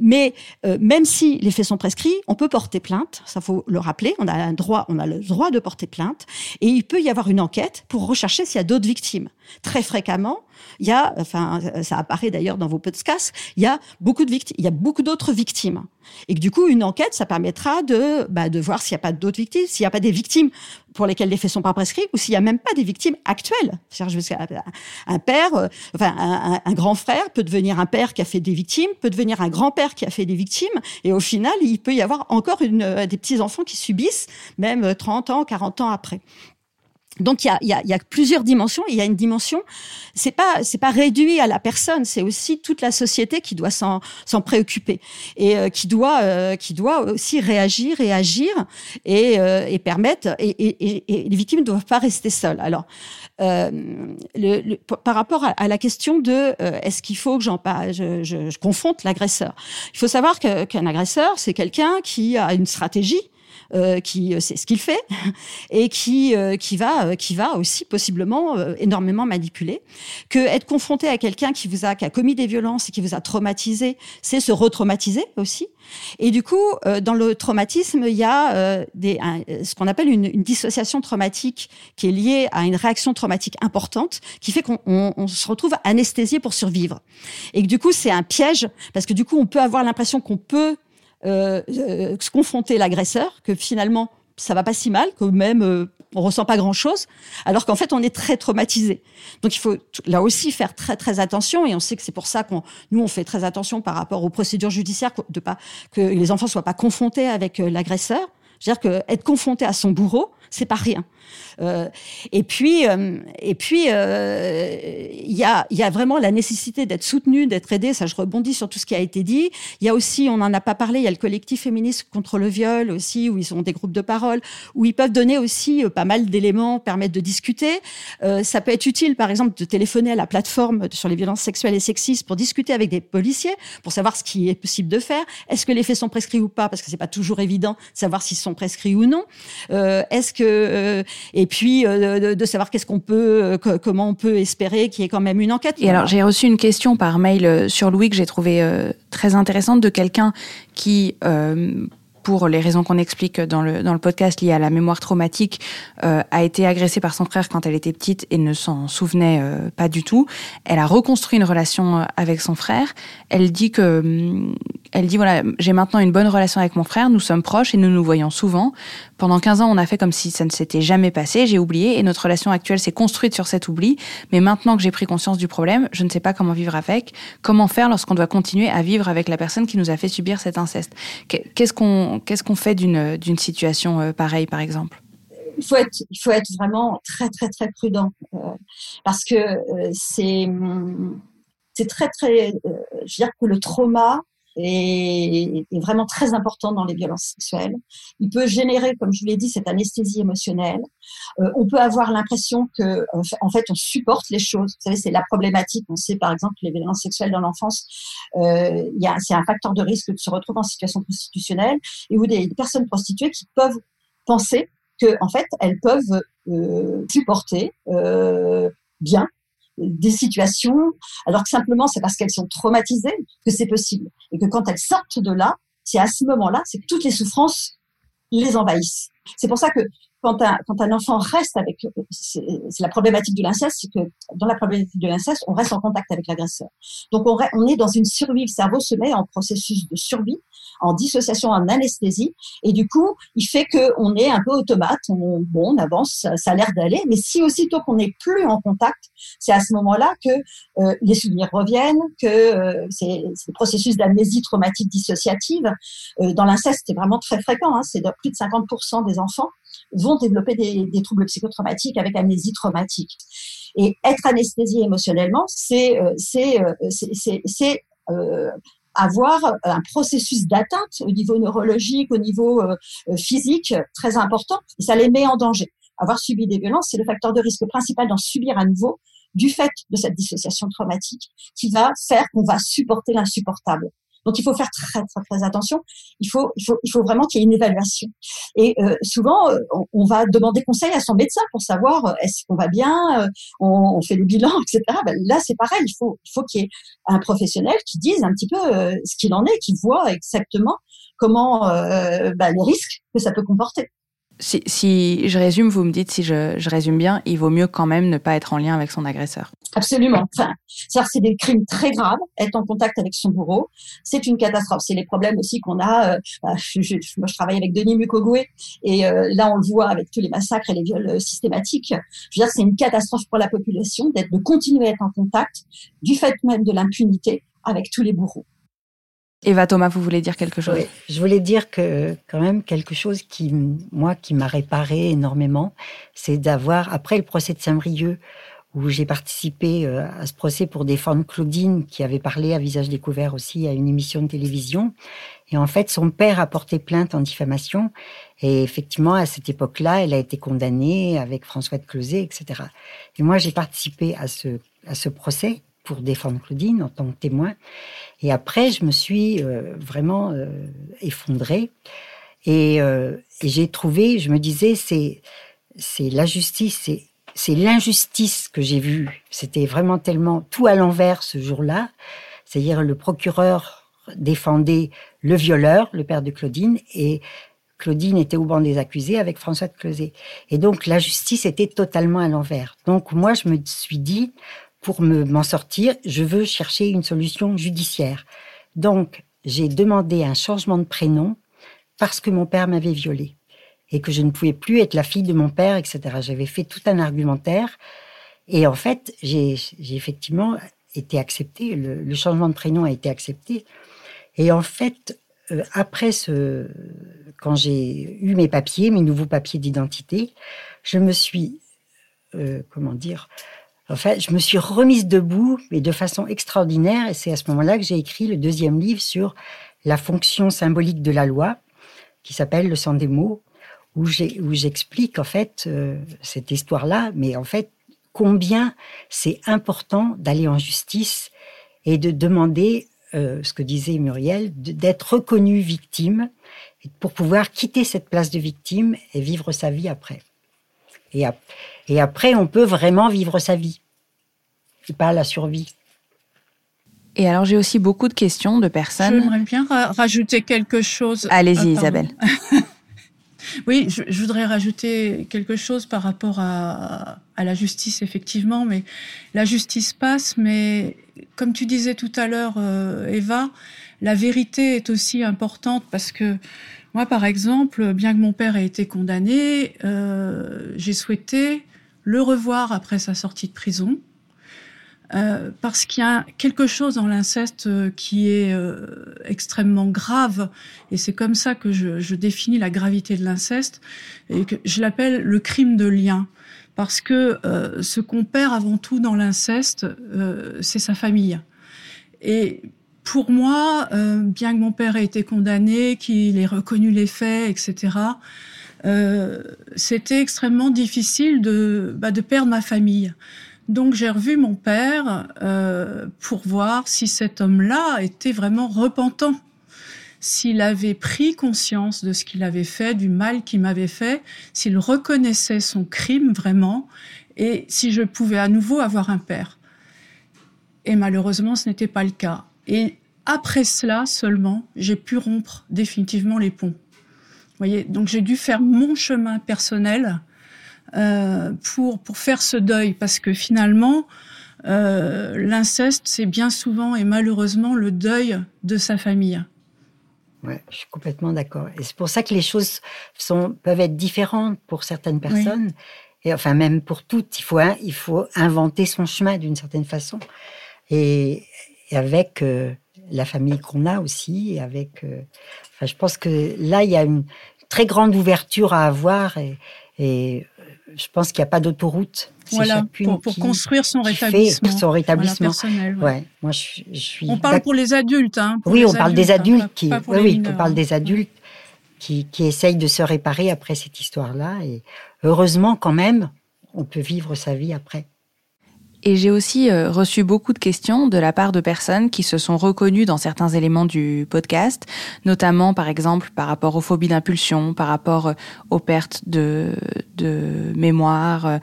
mais même si les faits sont prescrits, on peut porter plainte. Ça faut le rappeler. On a un droit, on a le droit de porter plainte et il peut y avoir une enquête pour rechercher s'il y a d'autres victimes. Très fréquemment, il y a, enfin, ça apparaît d'ailleurs dans vos podcasts, il y a beaucoup de victimes, il y a beaucoup d'autres victimes. Et que du coup, une enquête, ça permettra de, bah, voir s'il n'y a pas d'autres victimes, s'il n'y a pas des victimes pour lesquelles les faits sont pas prescrits, ou s'il n'y a même pas des victimes actuelles. C'est-à-dire, un père, euh, enfin, un, grand frère peut devenir un père qui a fait des victimes, peut devenir un grand-père qui a fait des victimes, et au final, il peut y avoir encore euh, des petits-enfants qui subissent, même 30 ans, 40 ans après. Donc il y a, y, a, y a, plusieurs dimensions. Il y a une dimension, c'est pas c'est pas réduit à la personne, c'est aussi toute la société qui doit s'en préoccuper et euh, qui doit euh, qui doit aussi réagir et agir et, euh, et permettre et, et, et, les victimes ne doivent pas rester seules. Alors le, par rapport à, la question de est-ce qu'il faut que j'en je, je, je confronte l'agresseur? Il faut savoir qu'un agresseur c'est quelqu'un qui a une stratégie euh, qui c'est ce qu'il fait et qui euh, qui va euh, qui va aussi possiblement énormément manipuler. Que être confronté à quelqu'un qui vous a qui a commis des violences et qui vous a traumatisé, c'est se retraumatiser aussi. Et du coup, dans le traumatisme, il y a des, ce qu'on appelle une, une, dissociation traumatique qui est liée à une réaction traumatique importante, qui fait qu'on on, on se retrouve anesthésié pour survivre. Et que du coup, c'est un piège parce que du coup, on peut avoir l'impression qu'on peut euh, euh, se confronter l'agresseur, que finalement ça va pas si mal, que même euh, on ressent pas grand chose, alors qu'en fait on est très traumatisé. Donc il faut là aussi faire très très attention et on sait que c'est pour ça qu'on nous on fait très attention par rapport aux procédures judiciaires de pas que les enfants soient pas confrontés avec l'agresseur. C'est-à-dire que être confronté à son bourreau, c'est pas rien. Euh, et puis, euh, et puis, euh, il y a, y a vraiment la nécessité d'être soutenu, d'être aidé. Ça, je rebondis sur tout ce qui a été dit. Il y a aussi, on n'en a pas parlé, il y a le collectif féministe contre le viol aussi, où ils ont des groupes de parole, où ils peuvent donner aussi pas mal d'éléments, permettre de discuter. ça peut être utile, par exemple, de téléphoner à la plateforme sur les violences sexuelles et sexistes pour discuter avec des policiers, pour savoir ce qui est possible de faire. Est-ce que les faits sont prescrits ou pas? Parce que c'est pas toujours évident de savoir s'ils sont prescrits ou non. Est-ce que et puis euh, de, savoir qu'est-ce qu'on peut, euh, comment on peut espérer qu'il y ait quand même une enquête. Et alors j'ai reçu une question par mail euh, sur Louis que j'ai trouvé très intéressante de quelqu'un qui pour les raisons qu'on explique dans le, dans le podcast liées à la mémoire traumatique, euh, a été agressée par son frère quand elle était petite et ne s'en souvenait euh, pas du tout. Elle a reconstruit une relation euh, avec son frère. Elle dit que, elle dit voilà, j'ai maintenant une bonne relation avec mon frère, nous sommes proches et nous nous voyons souvent. Pendant 15 ans, on a fait comme si ça ne s'était jamais passé, j'ai oublié et notre relation actuelle s'est construite sur cet oubli. Mais maintenant que j'ai pris conscience du problème, je ne sais pas comment vivre avec, comment faire lorsqu'on doit continuer à vivre avec la personne qui nous a fait subir cet inceste. Qu'est-ce qu'on fait d'une situation euh, pareille, par exemple? Il faut être vraiment très très très prudent euh, parce que euh, c'est c'est très très je veux dire que le trauma est, est, vraiment très important dans les violences sexuelles. Il peut générer, comme je vous l'ai dit, cette anesthésie émotionnelle. Euh, on peut avoir l'impression que, en fait, on supporte les choses. Vous savez, c'est la problématique. On sait, par exemple, que les violences sexuelles dans l'enfance, euh, c'est un facteur de risque de se retrouver en situation prostitutionnelle et où des, personnes prostituées qui peuvent penser que, en fait, elles peuvent euh, supporter euh, bien des situations, alors que simplement c'est parce qu'elles sont traumatisées que c'est possible. Et que quand elles sortent de là, c'est à ce moment-là, c'est que toutes les souffrances les envahissent. C'est pour ça que quand un, quand un enfant reste avec, c'est la problématique de l'inceste, c'est que dans la problématique de l'inceste, on reste en contact avec l'agresseur. Donc on, est dans une survie, le cerveau se met en processus de survie, en dissociation, en anesthésie, et du coup, il fait que on est un peu automate, on, bon, on avance, ça, a l'air d'aller, mais si aussitôt qu'on n'est plus en contact, c'est à ce moment-là que euh, les souvenirs reviennent, que euh, c'est le processus d'amnésie traumatique dissociative. Euh, dans l'inceste, c'est vraiment très fréquent, hein, c'est plus de 50% des enfants vont développer des, troubles psychotraumatiques avec amnésie traumatique. Et être anesthésié émotionnellement, c'est euh, c'est euh, euh, avoir un processus d'atteinte au niveau neurologique, au niveau physique très important, et ça les met en danger. Avoir subi des violences, c'est le facteur de risque principal d'en subir à nouveau du fait de cette dissociation traumatique qui va faire qu'on va supporter l'insupportable. Donc il faut faire très très très attention. Il faut il faut il faut vraiment qu'il y ait une évaluation. Et euh, souvent euh, on, va demander conseil à son médecin pour savoir euh, est-ce qu'on va bien, on, fait le bilan, etc. Ben, là c'est pareil. Il faut il faut qu'il y ait un professionnel qui dise un petit peu ce qu'il en est, qui voit exactement comment ben, les risques que ça peut comporter. Si, je résume, vous me dites si je, résume bien, il vaut mieux quand même ne pas être en lien avec son agresseur. Absolument. Enfin, c'est des crimes très graves. Être en contact avec son bourreau, c'est une catastrophe. C'est les problèmes aussi qu'on a. Euh, bah, je, moi, je travaille avec Denis Mukwege et euh, là, on le voit avec tous les massacres et les viols euh, systématiques. Je veux dire, c'est une catastrophe pour la population d'être de continuer à être en contact du fait même de l'impunité avec tous les bourreaux. Eva Thomas, vous voulez dire quelque chose? Je voulais dire que quand même quelque chose qui, moi, qui m'a réparé énormément, c'est d'avoir, après le procès de Saint-Brieuc, où j'ai participé euh, à ce procès pour défendre Claudine, qui avait parlé à visage découvert aussi à une émission de télévision. Et en fait, son père a porté plainte en diffamation. Et effectivement, à cette époque-là, elle a été condamnée avec François de Closet, etc. Et moi, j'ai participé à ce, à ce procès pour défendre Claudine en tant que témoin. Et après, je me suis euh, vraiment euh, effondrée. Euh, et, j'ai trouvé, je me disais, c'est, c'est la justice, c'est, c'est l'injustice que j'ai vue. C'était vraiment tellement tout à l'envers ce jour-là. C'est-à-dire le procureur défendait le violeur, le père de Claudine, et Claudine était au banc des accusés avec François de Closet. Et donc la justice était totalement à l'envers. Donc moi je me suis dit, pour m'en sortir, je veux chercher une solution judiciaire. Donc, j'ai demandé un changement de prénom parce que mon père m'avait violée et que je ne pouvais plus être la fille de mon père, etc. J'avais fait tout un argumentaire et en fait, j'ai effectivement été accepté. Le, changement de prénom a été accepté. Et en fait, euh, après ce, quand j'ai eu mes papiers, mes nouveaux papiers d'identité, je me suis, euh, comment dire, en fait, je me suis remise debout, mais de façon extraordinaire, et c'est à ce moment-là que j'ai écrit le deuxième livre sur la fonction symbolique de la loi, qui s'appelle Le sang des mots, où j'explique en fait euh, cette histoire-là, mais en fait combien c'est important d'aller en justice et de demander euh, ce que disait Muriel, d'être reconnu victime pour pouvoir quitter cette place de victime et vivre sa vie après. Et, et après, on peut vraiment vivre sa vie, et pas la survie. Et alors, j'ai aussi beaucoup de questions de personnes. J'aimerais bien rajouter quelque chose. Allez-y, ah, Isabelle. oui, je, voudrais rajouter quelque chose par rapport à, à, la justice, effectivement. Mais la justice passe, mais comme tu disais tout à l'heure, euh, Eva, la vérité est aussi importante parce que moi, par exemple, bien que mon père ait été condamné, euh, j'ai souhaité le revoir après sa sortie de prison. Euh, parce qu'il y a quelque chose dans l'inceste euh, qui est euh, extrêmement grave, et c'est comme ça que je, je, définis la gravité de l'inceste, et que je l'appelle le crime de lien, parce que euh, ce qu'on perd avant tout dans l'inceste, c'est sa famille. Et pour moi, euh, bien que mon père ait été condamné, qu'il ait reconnu les faits, etc., euh, c'était extrêmement difficile de, bah, de perdre ma famille. Donc j'ai revu mon père euh, pour voir si cet homme-là était vraiment repentant, s'il avait pris conscience de ce qu'il avait fait, du mal qu'il m'avait fait, s'il reconnaissait son crime vraiment, et si je pouvais à nouveau avoir un père. Et malheureusement, ce n'était pas le cas. Et après cela seulement, j'ai pu rompre définitivement les ponts. voyez, donc j'ai dû faire mon chemin personnel euh, pour pour faire ce deuil parce que finalement euh, l'inceste c'est bien souvent et malheureusement le deuil de sa famille. Ouais, je suis complètement d'accord. Et c'est pour ça que les choses sont peuvent être différentes pour certaines personnes. Et enfin même pour toutes, il faut il faut inventer son chemin d'une certaine façon. Et, avec euh, la famille qu'on a aussi, et avec enfin je pense que là il y a une très grande ouverture à avoir et, et je pense qu'il n'y a pas d'autoroute. Voilà, pour, pour construire son rétablissement. son rétablissement. personnel, ouais. Moi, je, je, suis. On parle pour les adultes, hein. oui, on parle des hein, adultes qui. pas, pas oui, on parle hein. des adultes qui, qui essayent de se réparer après cette histoire-là. Et heureusement, quand même, on peut vivre sa vie après. Et j'ai aussi euh, reçu beaucoup de questions de la part de personnes qui se sont reconnues dans certains éléments du podcast, notamment par exemple par rapport aux phobies d'impulsion, par rapport euh, aux pertes de, de mémoire.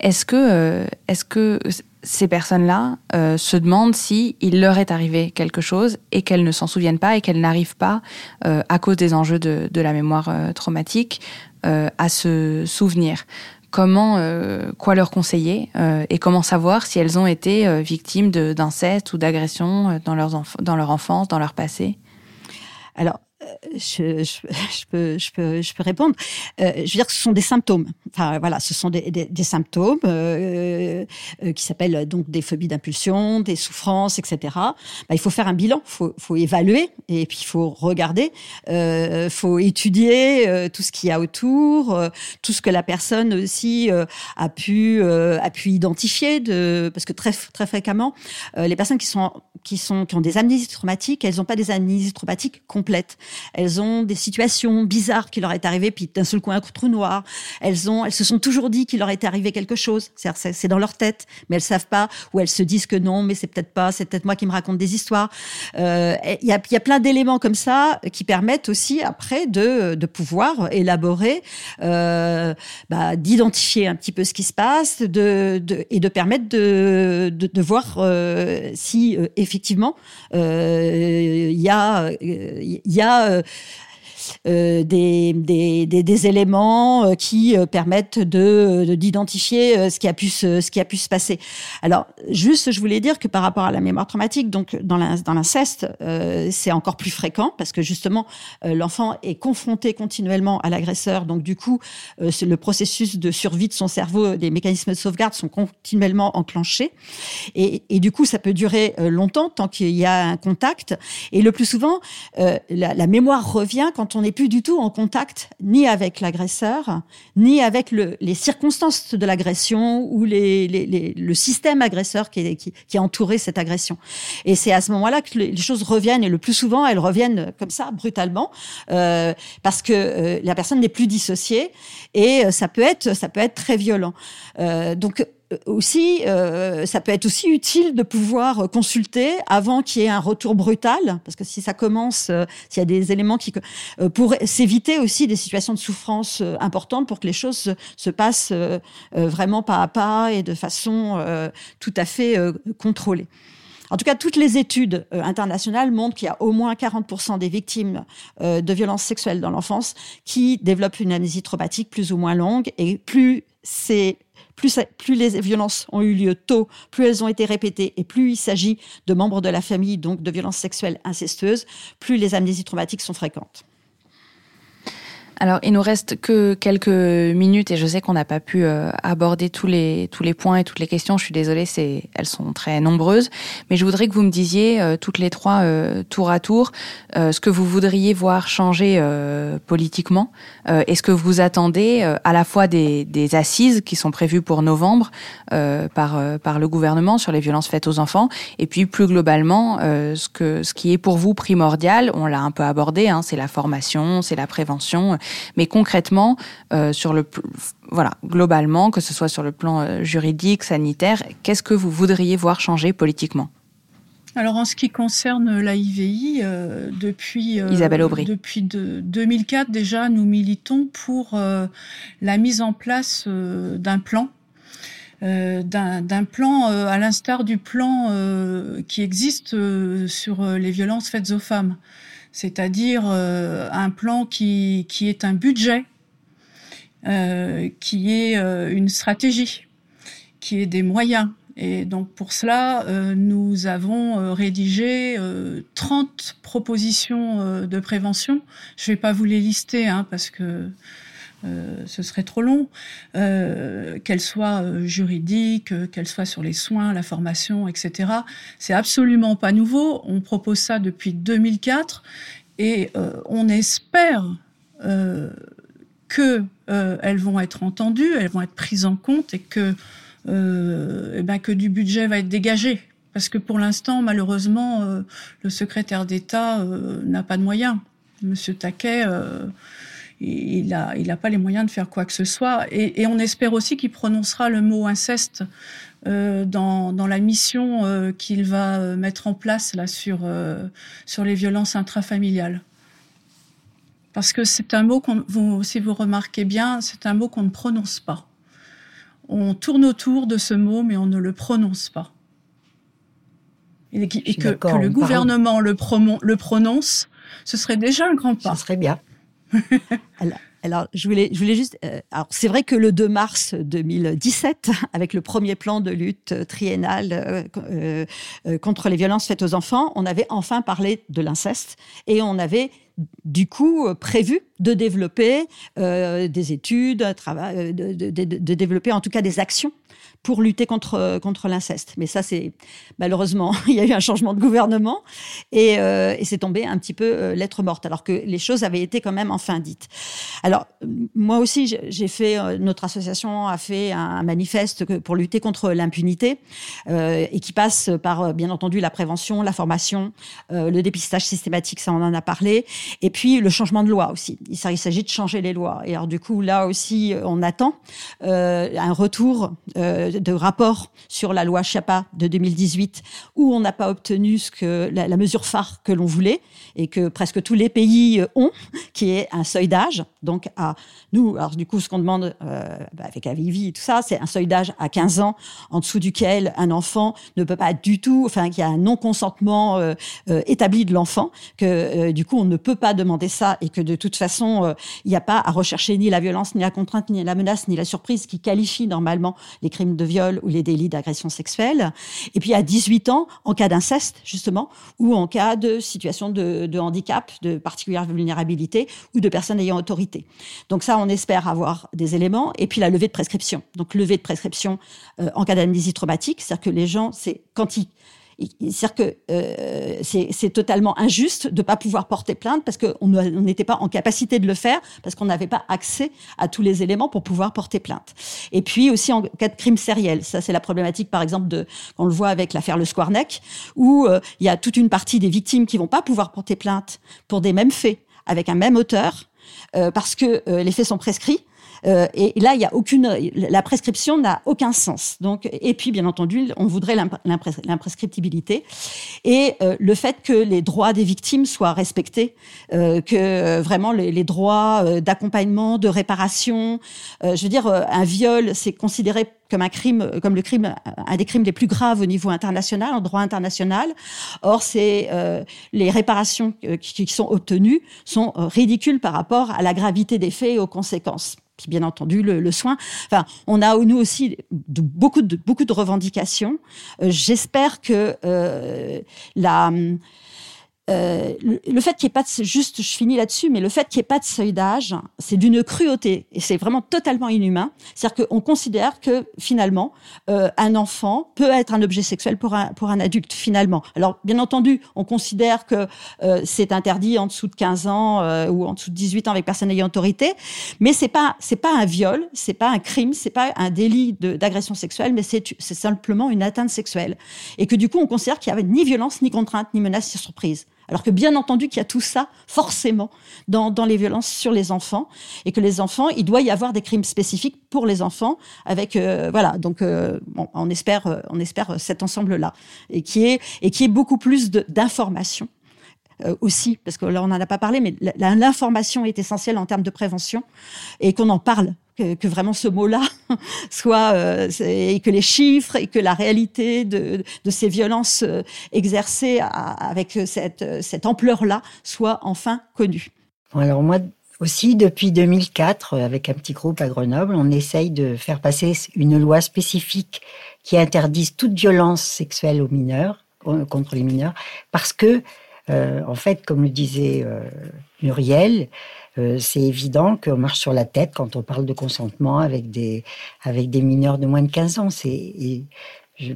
Est-ce que, euh, est-ce que ces personnes-là se demandent si il leur est arrivé quelque chose et qu'elles ne s'en souviennent pas et qu'elles n'arrivent pas, à cause des enjeux de, de la mémoire traumatique, à se souvenir? Comment, euh, quoi leur conseiller euh, et comment savoir si elles ont été euh, victimes d'inceste ou d'agression euh, dans, dans leur enfance, dans leur passé? Alors, je, je, je peux, je, peux, je peux répondre. Euh, je veux dire ce sont des symptômes. Enfin, voilà, ce sont des, des, des symptômes euh, euh, qui s'appellent donc des phobies d'impulsion, des souffrances, etc. Bah, il faut faire un bilan, il faut, faut évaluer et puis il faut regarder, il euh, faut étudier euh, tout ce qu'il y a autour, euh, tout ce que la personne aussi euh, a pu euh, a pu identifier de parce que très très fréquemment euh, les personnes qui sont qui sont qui ont des amnésies traumatiques, elles n'ont pas des amnésies traumatiques complètes. Elles ont des situations bizarres qui leur est arrivé, puis d'un seul coup un trou noir. Elles ont, elles se sont toujours dit qu'il leur était arrivé quelque chose. C'est dans leur tête, mais elles savent pas, ou elles se disent que non, mais c'est peut-être pas, c'est peut-être moi qui me raconte des histoires. Euh, Il y, a, y a plein d'éléments comme ça qui permettent aussi après de, de pouvoir élaborer, euh, bah, d'identifier un petit peu ce qui se passe, de, et de permettre de, de, voir euh, si effectivement il y a il y a euh, des, des, des, des éléments euh, qui euh, permettent de de- d'identifier euh, ce qui a pu se, ce qui a pu se passer. Alors juste, je voulais dire que par rapport à la mémoire traumatique, donc dans l'in- dans l'inceste, euh, c'est encore plus fréquent parce que justement euh, l'enfant est confronté continuellement à l'agresseur, donc du coup euh, le processus de survie de son cerveau, des mécanismes de sauvegarde sont continuellement enclenchés. Et, et du coup ça peut durer euh, longtemps tant qu'il y a un contact. Et le plus souvent euh, la, la mémoire revient quand on n'est plus du tout en contact ni avec l'agresseur, ni avec le, les circonstances de l'agression ou le système agresseur qui, a entouré cette agression. Et c'est à ce moment-là que les choses reviennent, et le plus souvent, elles reviennent comme ça, brutalement, euh, parce que euh, la personne n'est plus dissociée, et euh, ça peut être, ça peut être très violent. Donc aussi, euh, ça peut être aussi utile de pouvoir euh, consulter avant qu'il y ait un retour brutal, parce que si ça commence, euh, s'il y a des éléments qui, euh, pour s'éviter aussi des situations de souffrance euh, importantes, pour que les choses se, se passent euh, euh, vraiment pas à pas et de façon euh, tout à fait euh, contrôlée. En tout cas, toutes les études euh, internationales montrent qu'il y a au moins 40% des victimes euh, de violences sexuelles dans l'enfance qui développent une amnésie traumatique plus ou moins longue, et plus c'est plus, les violences ont eu lieu tôt, plus elles ont été répétées et plus il s'agit de membres de la famille, donc de violences sexuelles incestueuses, plus les amnésies traumatiques sont fréquentes. Alors, il nous reste que quelques minutes et je sais qu'on n'a pas pu euh, aborder tous les tous les points et toutes les questions. Je suis désolée, c'est elles sont très nombreuses, mais je voudrais que vous me disiez euh, toutes les trois euh, tour à tour euh, ce que vous voudriez voir changer euh, politiquement euh, et ce que vous attendez euh, à la fois des, des assises qui sont prévues pour novembre euh, par euh, par le gouvernement sur les violences faites aux enfants et puis plus globalement euh, ce que ce qui est pour vous primordial. On l'a un peu abordé, hein, c'est la formation, c'est la prévention. Mais concrètement, euh, sur le voilà, globalement, que ce soit sur le plan euh, juridique, sanitaire, qu'est-ce que vous voudriez voir changer politiquement? Alors en ce qui concerne l'AIVI, euh, depuis euh, Isabelle Aubry. depuis de- 2004 déjà, nous militons pour euh, la mise en place d'un plan d'un plan à l'instar du plan qui existe sur les violences faites aux femmes, c'est-à-dire un plan qui, qui est un budget, qui est une stratégie, qui est des moyens et donc pour cela, euh, nous avons euh, rédigé 30 euh, propositions de prévention. Je ne vais pas vous les lister hein, parce que ce serait trop long, qu'elles soient juridiques, qu'elles soient sur les soins, la formation, etc. C'est absolument pas nouveau. On propose ça depuis 2004 et on espère que elles vont être entendues, elles vont être prises en compte et que euh, eh ben que du budget va être dégagé. Parce que pour l'instant, malheureusement, euh, le secrétaire d'État euh, n'a pas de moyens. Monsieur Taquet, il n'a il a pas les moyens de faire quoi que ce soit. Et, et on espère aussi qu'il prononcera le mot inceste dans, dans, la mission qu'il va mettre en place là sur, sur les violences intrafamiliales. Parce que c'est un mot qu'on, si vous remarquez bien, c'est un mot qu'on ne prononce pas on tourne autour de ce mot, mais on ne le prononce pas. Et, que, le gouvernement le, prononce, ce serait déjà un grand pas. Ce serait bien. alors, je voulais, je voulais juste. Euh, alors, c'est vrai que le 2 mars 2017, avec le premier plan de lutte triennale euh, euh, contre les violences faites aux enfants, on avait enfin parlé de l'inceste et on avait du coup prévu de développer des études, de, développer en tout cas des actions pour lutter contre, contre l'inceste. Mais ça, c'est malheureusement, il y a eu un changement de gouvernement et, euh, et c'est tombé un petit peu euh, lettre morte, alors que les choses avaient été quand même enfin dites. Alors, moi aussi, j'ai fait, euh, notre association a fait un manifeste pour lutter contre l'impunité euh, et qui passe par, bien entendu, la prévention, la formation, le dépistage systématique, ça on en a parlé, et puis le changement de loi aussi. Il s'agit de changer les lois. Et alors, du coup, là aussi, on attend un retour de rapport sur la loi Chiappa de 2018 où on n'a pas obtenu la, mesure phare que l'on voulait et que presque tous les pays ont, qui est un seuil d'âge. Donc à nous, alors du coup, ce qu'on demande euh, bah, avec Avivi et tout ça, c'est un seuil d'âge à 15 ans en dessous duquel un enfant ne peut pas du tout, enfin qu'il y a un non consentement euh, euh, établi de l'enfant, que du coup on ne peut pas demander ça et que de toute façon il n'y a pas à rechercher ni la violence, ni la contrainte, ni la menace, ni la surprise qui qualifie normalement les crimes de viol ou les délits d'agression sexuelle. Et puis à 18 ans, en cas d'inceste, justement, ou en cas de situation de, de, handicap, de particulière vulnérabilité ou de personnes ayant autorité. Donc ça, on espère avoir des éléments. Et puis la levée de prescription. Donc levée de prescription euh, en cas d'amnésie traumatique, c'est-à-dire que les gens, c'est quand ils c'est-à-dire que euh, c'est totalement injuste de ne pas pouvoir porter plainte parce qu'on n'était pas en capacité de le faire, parce qu'on n'avait pas accès à tous les éléments pour pouvoir porter plainte. Et puis aussi en cas de crime sériel, ça c'est la problématique par exemple de, le voit avec l'affaire Le Squarneck, où euh, il y a toute une partie des victimes qui vont pas pouvoir porter plainte pour des mêmes faits avec un même auteur, parce que euh, les faits sont prescrits euh, et là, il y a aucune, la prescription n'a aucun sens. Donc, et puis, bien entendu, on voudrait l'imprescriptibilité et euh, le fait que les droits des victimes soient respectés, euh, que vraiment les, droits d'accompagnement, de réparation. je veux dire, un viol, c'est considéré comme un crime, comme le crime, un des crimes les plus graves au niveau international, en droit international. Or, c'est les réparations qui, sont obtenues sont ridicules par rapport à la gravité des faits et aux conséquences puis bien entendu le, soin. Enfin, on a nous aussi beaucoup de beaucoup de revendications. Euh, j'espère que euh, la euh, le, fait qu'il n'y ait pas de juste, je finis là-dessus, mais le fait qu'il n'y ait pas de seuil d'âge, c'est d'une cruauté et c'est vraiment totalement inhumain. C'est-à-dire qu'on considère que finalement, euh, un enfant peut être un objet sexuel pour un pour un adulte finalement. Alors bien entendu, on considère que euh, c'est interdit en dessous de 15 ans euh, ou en dessous de 18 ans avec personne ayant autorité, mais c'est pas c'est pas un viol, c'est pas un crime, c'est pas un délit d'agression sexuelle, mais c'est simplement une atteinte sexuelle et que du coup on considère qu'il y avait ni violence, ni contrainte, ni menace, ni surprise. Alors que bien entendu qu'il y a tout ça, forcément, dans, les violences sur les enfants, et que les enfants, il doit y avoir des crimes spécifiques pour les enfants, avec euh, voilà. Donc, euh, on espère, euh, on espère cet ensemble-là, et qui est et qui est beaucoup plus d'informations. aussi, parce que là on n'en a pas parlé, mais l'information est essentielle en termes de prévention et qu'on en parle, que, vraiment ce mot-là soit et que les chiffres et que la réalité de, ces violences exercées avec cette, cette ampleur-là soit enfin connue. alors moi, aussi, depuis 2004, avec un petit groupe à Grenoble, on essaye de faire passer une loi spécifique qui interdise toute violence sexuelle aux mineurs, contre les mineurs, parce que, euh, en fait, comme le disait euh, Muriel, euh, c'est évident qu'on marche sur la tête quand on parle de consentement avec des, avec des mineurs de moins de 15 ans. C'est,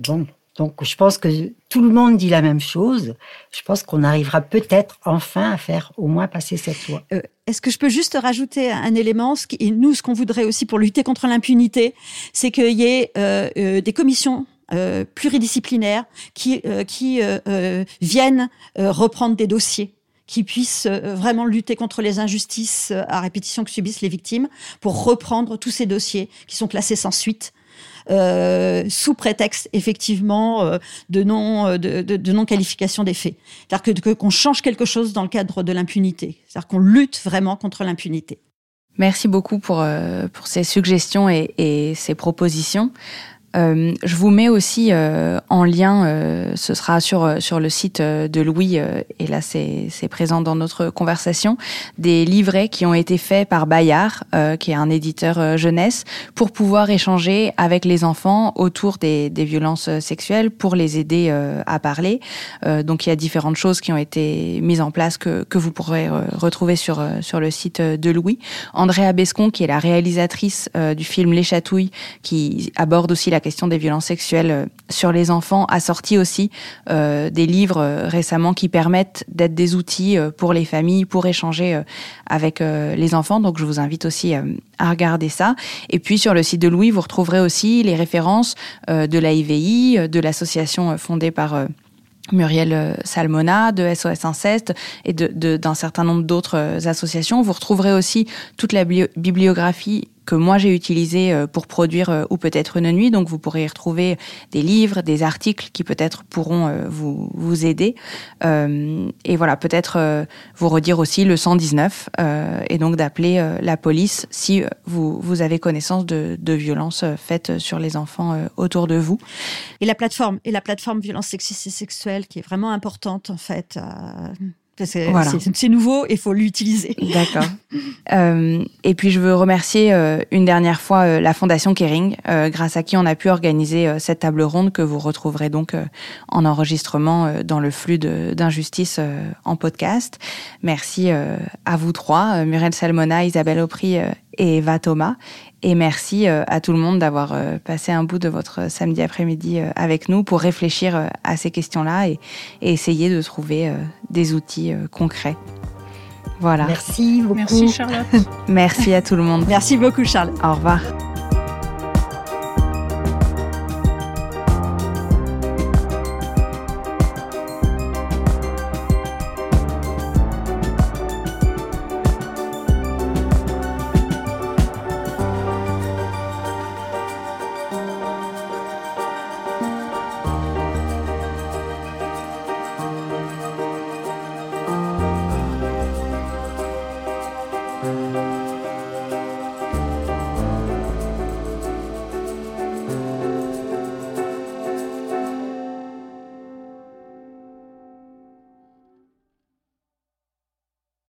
bon, donc je pense que tout le monde dit la même chose. Je pense qu'on arrivera peut-être enfin à faire au moins passer cette loi. Euh, est-ce que je peux juste rajouter un élément? Ce nous, ce qu'on voudrait aussi pour lutter contre l'impunité, c'est qu'il y ait euh, des commissions pluridisciplinaires qui, qui viennent reprendre des dossiers qui puissent vraiment lutter contre les injustices à répétition que subissent les victimes pour reprendre tous ces dossiers qui sont classés sans suite euh, sous prétexte effectivement euh, de non euh, de, non qualification des faits. C'est-à-dire que qu'on change quelque chose dans le cadre de l'impunité. C'est-à-dire qu'on lutte vraiment contre l'impunité. Merci beaucoup pour, pour ces suggestions et ces propositions. Euh, je vous mets aussi euh, en lien, euh, ce sera sur sur le site de Louis et là c'est c'est présent dans notre conversation, des livrets qui ont été faits par Bayard, qui est un éditeur jeunesse, pour pouvoir échanger avec les enfants autour des, des violences sexuelles, pour les aider à parler. donc il y a différentes choses qui ont été mises en place que que vous pourrez retrouver sur sur le site de Louis. Andrea Bescon, qui est la réalisatrice du film Les Chatouilles, qui aborde aussi la question des violences sexuelles euh, sur les enfants a sorti aussi euh, des livres euh, récemment qui permettent d'être des outils pour les familles, pour échanger avec les enfants. Donc je vous invite aussi à regarder ça. Et puis sur le site de Louis, vous retrouverez aussi les références de l'AIVI, de l'association fondée par... Muriel Salmona de SOS Inceste et d'un de, d'un certain nombre d'autres associations. Vous retrouverez aussi toute la bibliographie que moi j'ai utilisé euh, pour produire euh, ou peut-être une nuit. Donc vous pourrez y retrouver des livres, des articles qui peut-être pourront euh, vous, vous aider. et voilà, peut-être vous redire aussi le 119 et donc d'appeler la police si vous, vous avez connaissance de, de violences faites sur les enfants autour de vous. Et la plateforme, et la plateforme violence sexiste et sexuelle qui est vraiment importante en fait. C'est nouveau et il faut l'utiliser. D'accord. euh, et puis je veux remercier euh, une dernière fois euh, la Fondation Kering, grâce à qui on a pu organiser cette table ronde que vous retrouverez donc en enregistrement dans le flux d'injustice en podcast. Merci à vous trois, Muriel Salmona, Isabelle Aupry et Eva Thomas. Et merci euh, à tout le monde d'avoir euh, passé un bout de votre samedi après-midi euh, avec nous pour réfléchir à ces questions-là et, essayer de trouver des outils concrets. Voilà. Merci beaucoup. Merci Charlotte. merci à tout le monde. Merci beaucoup Charles. Au revoir.